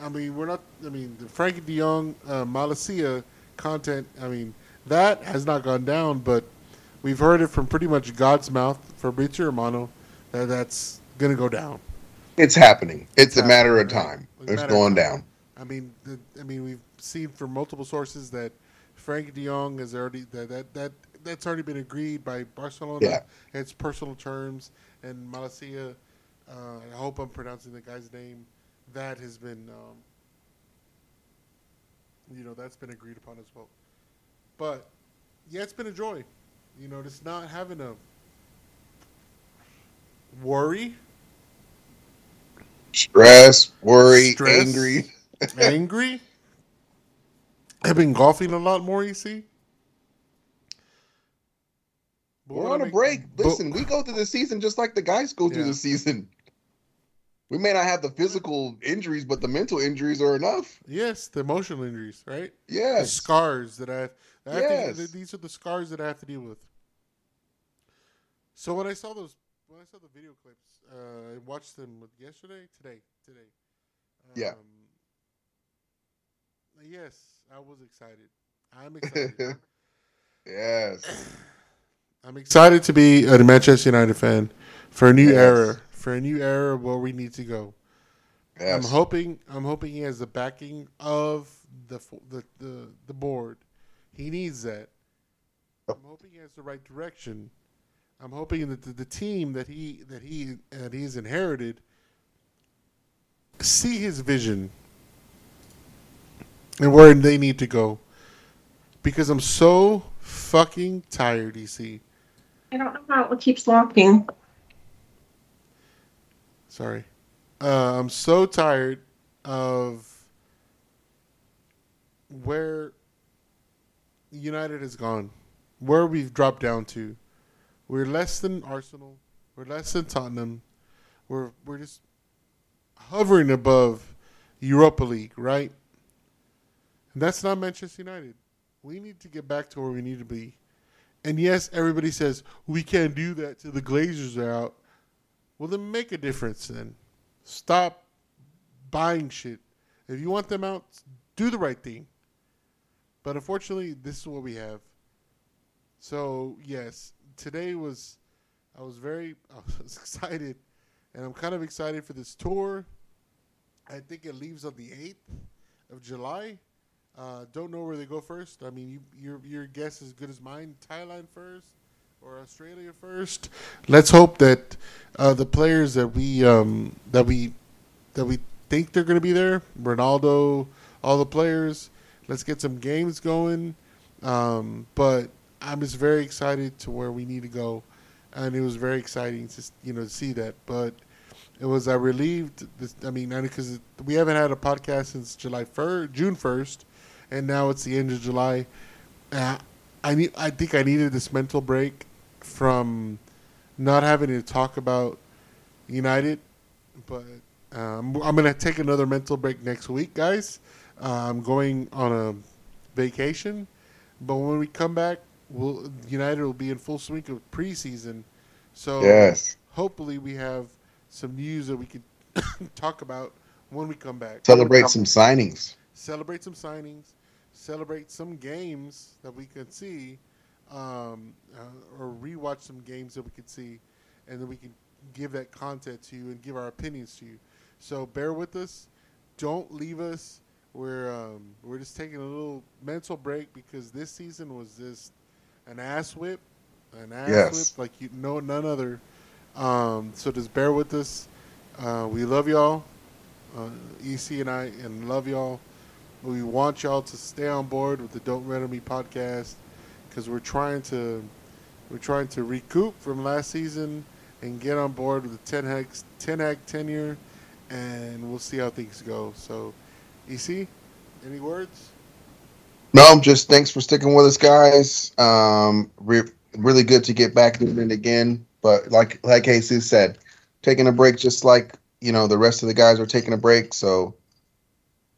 I mean, we're not. I mean, the Frenkie De Jong, uh, Malacia content. I mean, that has not gone down, but we've heard it from pretty much God's mouth, Fabrizio Romano, that that's gonna go down. It's happening. It's a happening, matter of time. It's It's going down. I mean, the, I mean, we've seen from multiple sources that Frank De Jong has already that that, that that's already been agreed by Barcelona. Yeah. It's personal terms, and Malacia. Uh, I hope I'm pronouncing the guy's name. That has been, um, you know, that's been agreed upon as well. But yeah, it's been a joy. You know, just not having a worry, Stress, worry, Stress. angry. *laughs* angry. I've been golfing a lot more. You see. But We're on a break. but- Listen, we go through the season just like the guys go through Yeah. the season. We may not have the physical injuries, but the mental injuries are enough. Yes, the emotional injuries, right? The Yes. scars that I have. I have to- Yes. these are the scars that I have to deal with. So when I saw those, when I saw the video clips, uh, I watched them yesterday, today, today. Yeah. Um, yes, I was excited. I'm excited. *laughs* yes. *sighs* I'm excited to be a Manchester United fan for a new Yes. era, for a new era where we need to go. Yes. I'm hoping. I'm hoping he has the backing of the the the, the board. He needs that. I'm hoping he has the right direction. I'm hoping that the, the team that he that he that he's inherited see his vision and where they need to go. Because I'm so fucking tired, EC. I don't know how it keeps locking. Sorry. Uh, I'm so tired of where United is gone, where we've dropped down to. We're less than Arsenal. We're less than Tottenham. We're we're just hovering above Europa League, right? And that's not Manchester United. We need to get back to where we need to be. And yes, everybody says we can't do that till the Glazers are out. Well, then make a difference then. Stop buying shit. If you want them out, do the right thing. But unfortunately, this is what we have. So, yes, today was, I was very, *laughs* I was excited. And I'm kind of excited for this tour. I think it leaves on the 8th of July. Uh, don't know where they go first. I mean, you, your your guess is as good as mine. Thailand first or Australia first. Let's hope that uh, the players that we um, that we that we think they're going to be there, Ronaldo, all the players. Let's get some games going. Um, but I'm just very excited to where we need to go, and it was very exciting to you know see that. But it was I relieved. This, I mean, because we haven't had a podcast since July first, June first, and now it's the end of July. Uh, I need. I think I needed this mental break from not having to talk about United, but um, I'm gonna take another mental break next week, guys. I'm going on a vacation, but when we come back, we'll United will be in full swing of preseason. So Yes. hopefully we have some news that we could *coughs* talk about when we come back. Celebrate some signings. Celebrate some signings, celebrate some games that we could see, um, uh, or rewatch some games that we could see, and then we can give that content to you and give our opinions to you. So bear with us. Don't leave us. We're um, we're just taking a little mental break because this season was just an ass whip, an ass Yes. whip like you know none other. Um, so just bear with us. Uh, we love y'all, uh, EC and I, and love y'all. We want y'all to stay on board with the Don't Rent Me podcast because we're trying to we're trying to recoup from last season and get on board with the Ten Hag Ten Hag tenure, and we'll see how things go. So, EC, any words? No, just thanks for sticking with us, guys. Um, re- really good to get back doing it again. But like like Jesus said, taking a break just like you know the rest of the guys are taking a break. So,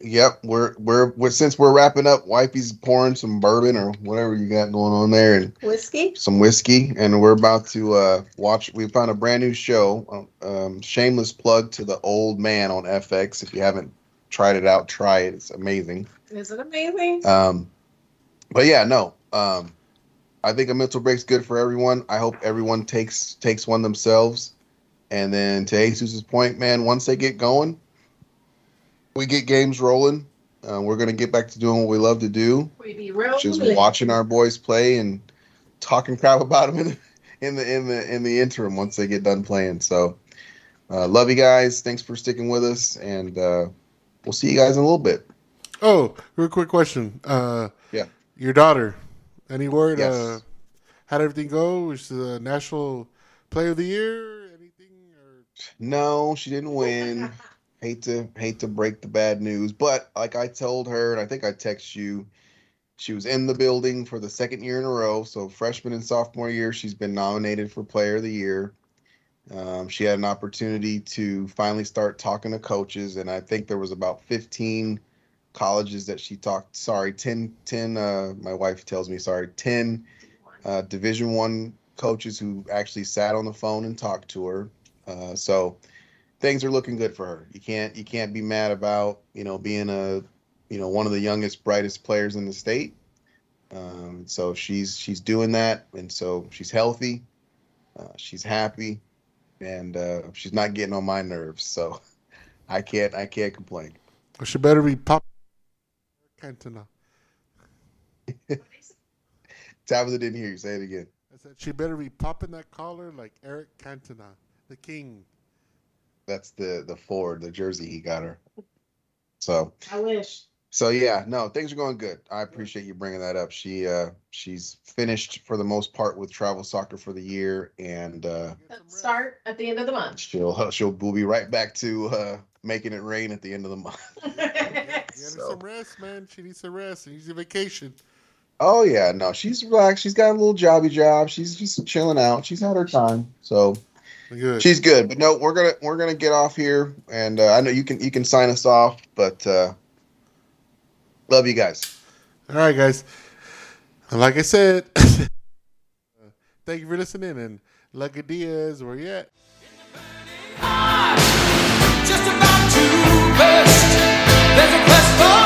yep, we're we're, we're since we're wrapping up. Wifey's pouring some bourbon or whatever you got going on there, and Whiskey? some whiskey, and we're about to uh, watch. We found a brand new show. Um, shameless plug to the old man on FX. If you haven't tried it out, try it. It's amazing. Is it amazing? Um, but yeah, no. Um, I think a mental break's good for everyone. I hope everyone takes takes one themselves. And then to Jesus' point, man, once they get going, we get games rolling. Uh, we're gonna get back to doing what we love to do, We be real. which is watching our boys play and talking crap about them in the in the in the in the interim once they get done playing. So, uh, love you guys. Thanks for sticking with us, and uh, we'll see you guys in a little bit. Oh, real quick question. Uh, Yeah. Your daughter, any word? Yes. Uh, how'd everything go? Was she the national player of the year? Anything? Or No, she didn't win. *laughs* hate to hate to break the bad news, but like I told her, and I think I text you, she was in the building for the second year in a row. So freshman and sophomore year, she's been nominated for Player of the Year. Um, she had an opportunity to finally start talking to coaches, and I think there was about 15 colleges that she talked. Sorry, 10, 10 uh, my wife tells me, sorry, 10 uh, Division One coaches who actually sat on the phone and talked to her. Uh, so things are looking good for her. You can't you can't be mad about you know being a you know one of the youngest brightest players in the state. Um, so she's she's doing that, and so she's healthy, uh, she's happy, and uh, she's not getting on my nerves. So *laughs* I can't I can't complain. she better be pop. Cantona. *laughs* Tabitha didn't hear you. Say it again. I said she better be popping that collar like Eric Cantona, the king. That's the the Ford, the jersey he got her. So I wish. So yeah, no, things are going good. I appreciate you bringing that up. She uh she's finished for the most part with travel soccer for the year, and uh, Get some rest. Start at the end of the month. she'll she'll we'll be right back to uh making it rain at the end of the month. Get her So- some rest, man. She needs some rest. She needs a vacation. Oh yeah, no, she's relaxed. She's got a little jobby job. She's just chilling out. She's had her time, so Good. she's good. But no, we're gonna we're gonna get off here, and uh, I know you can you can sign us off, but uh, Love you guys. All right, guys. Like I said, *laughs* thank you for listening. And Lucky Diaz, where you at? just about to burst. There's a quest for.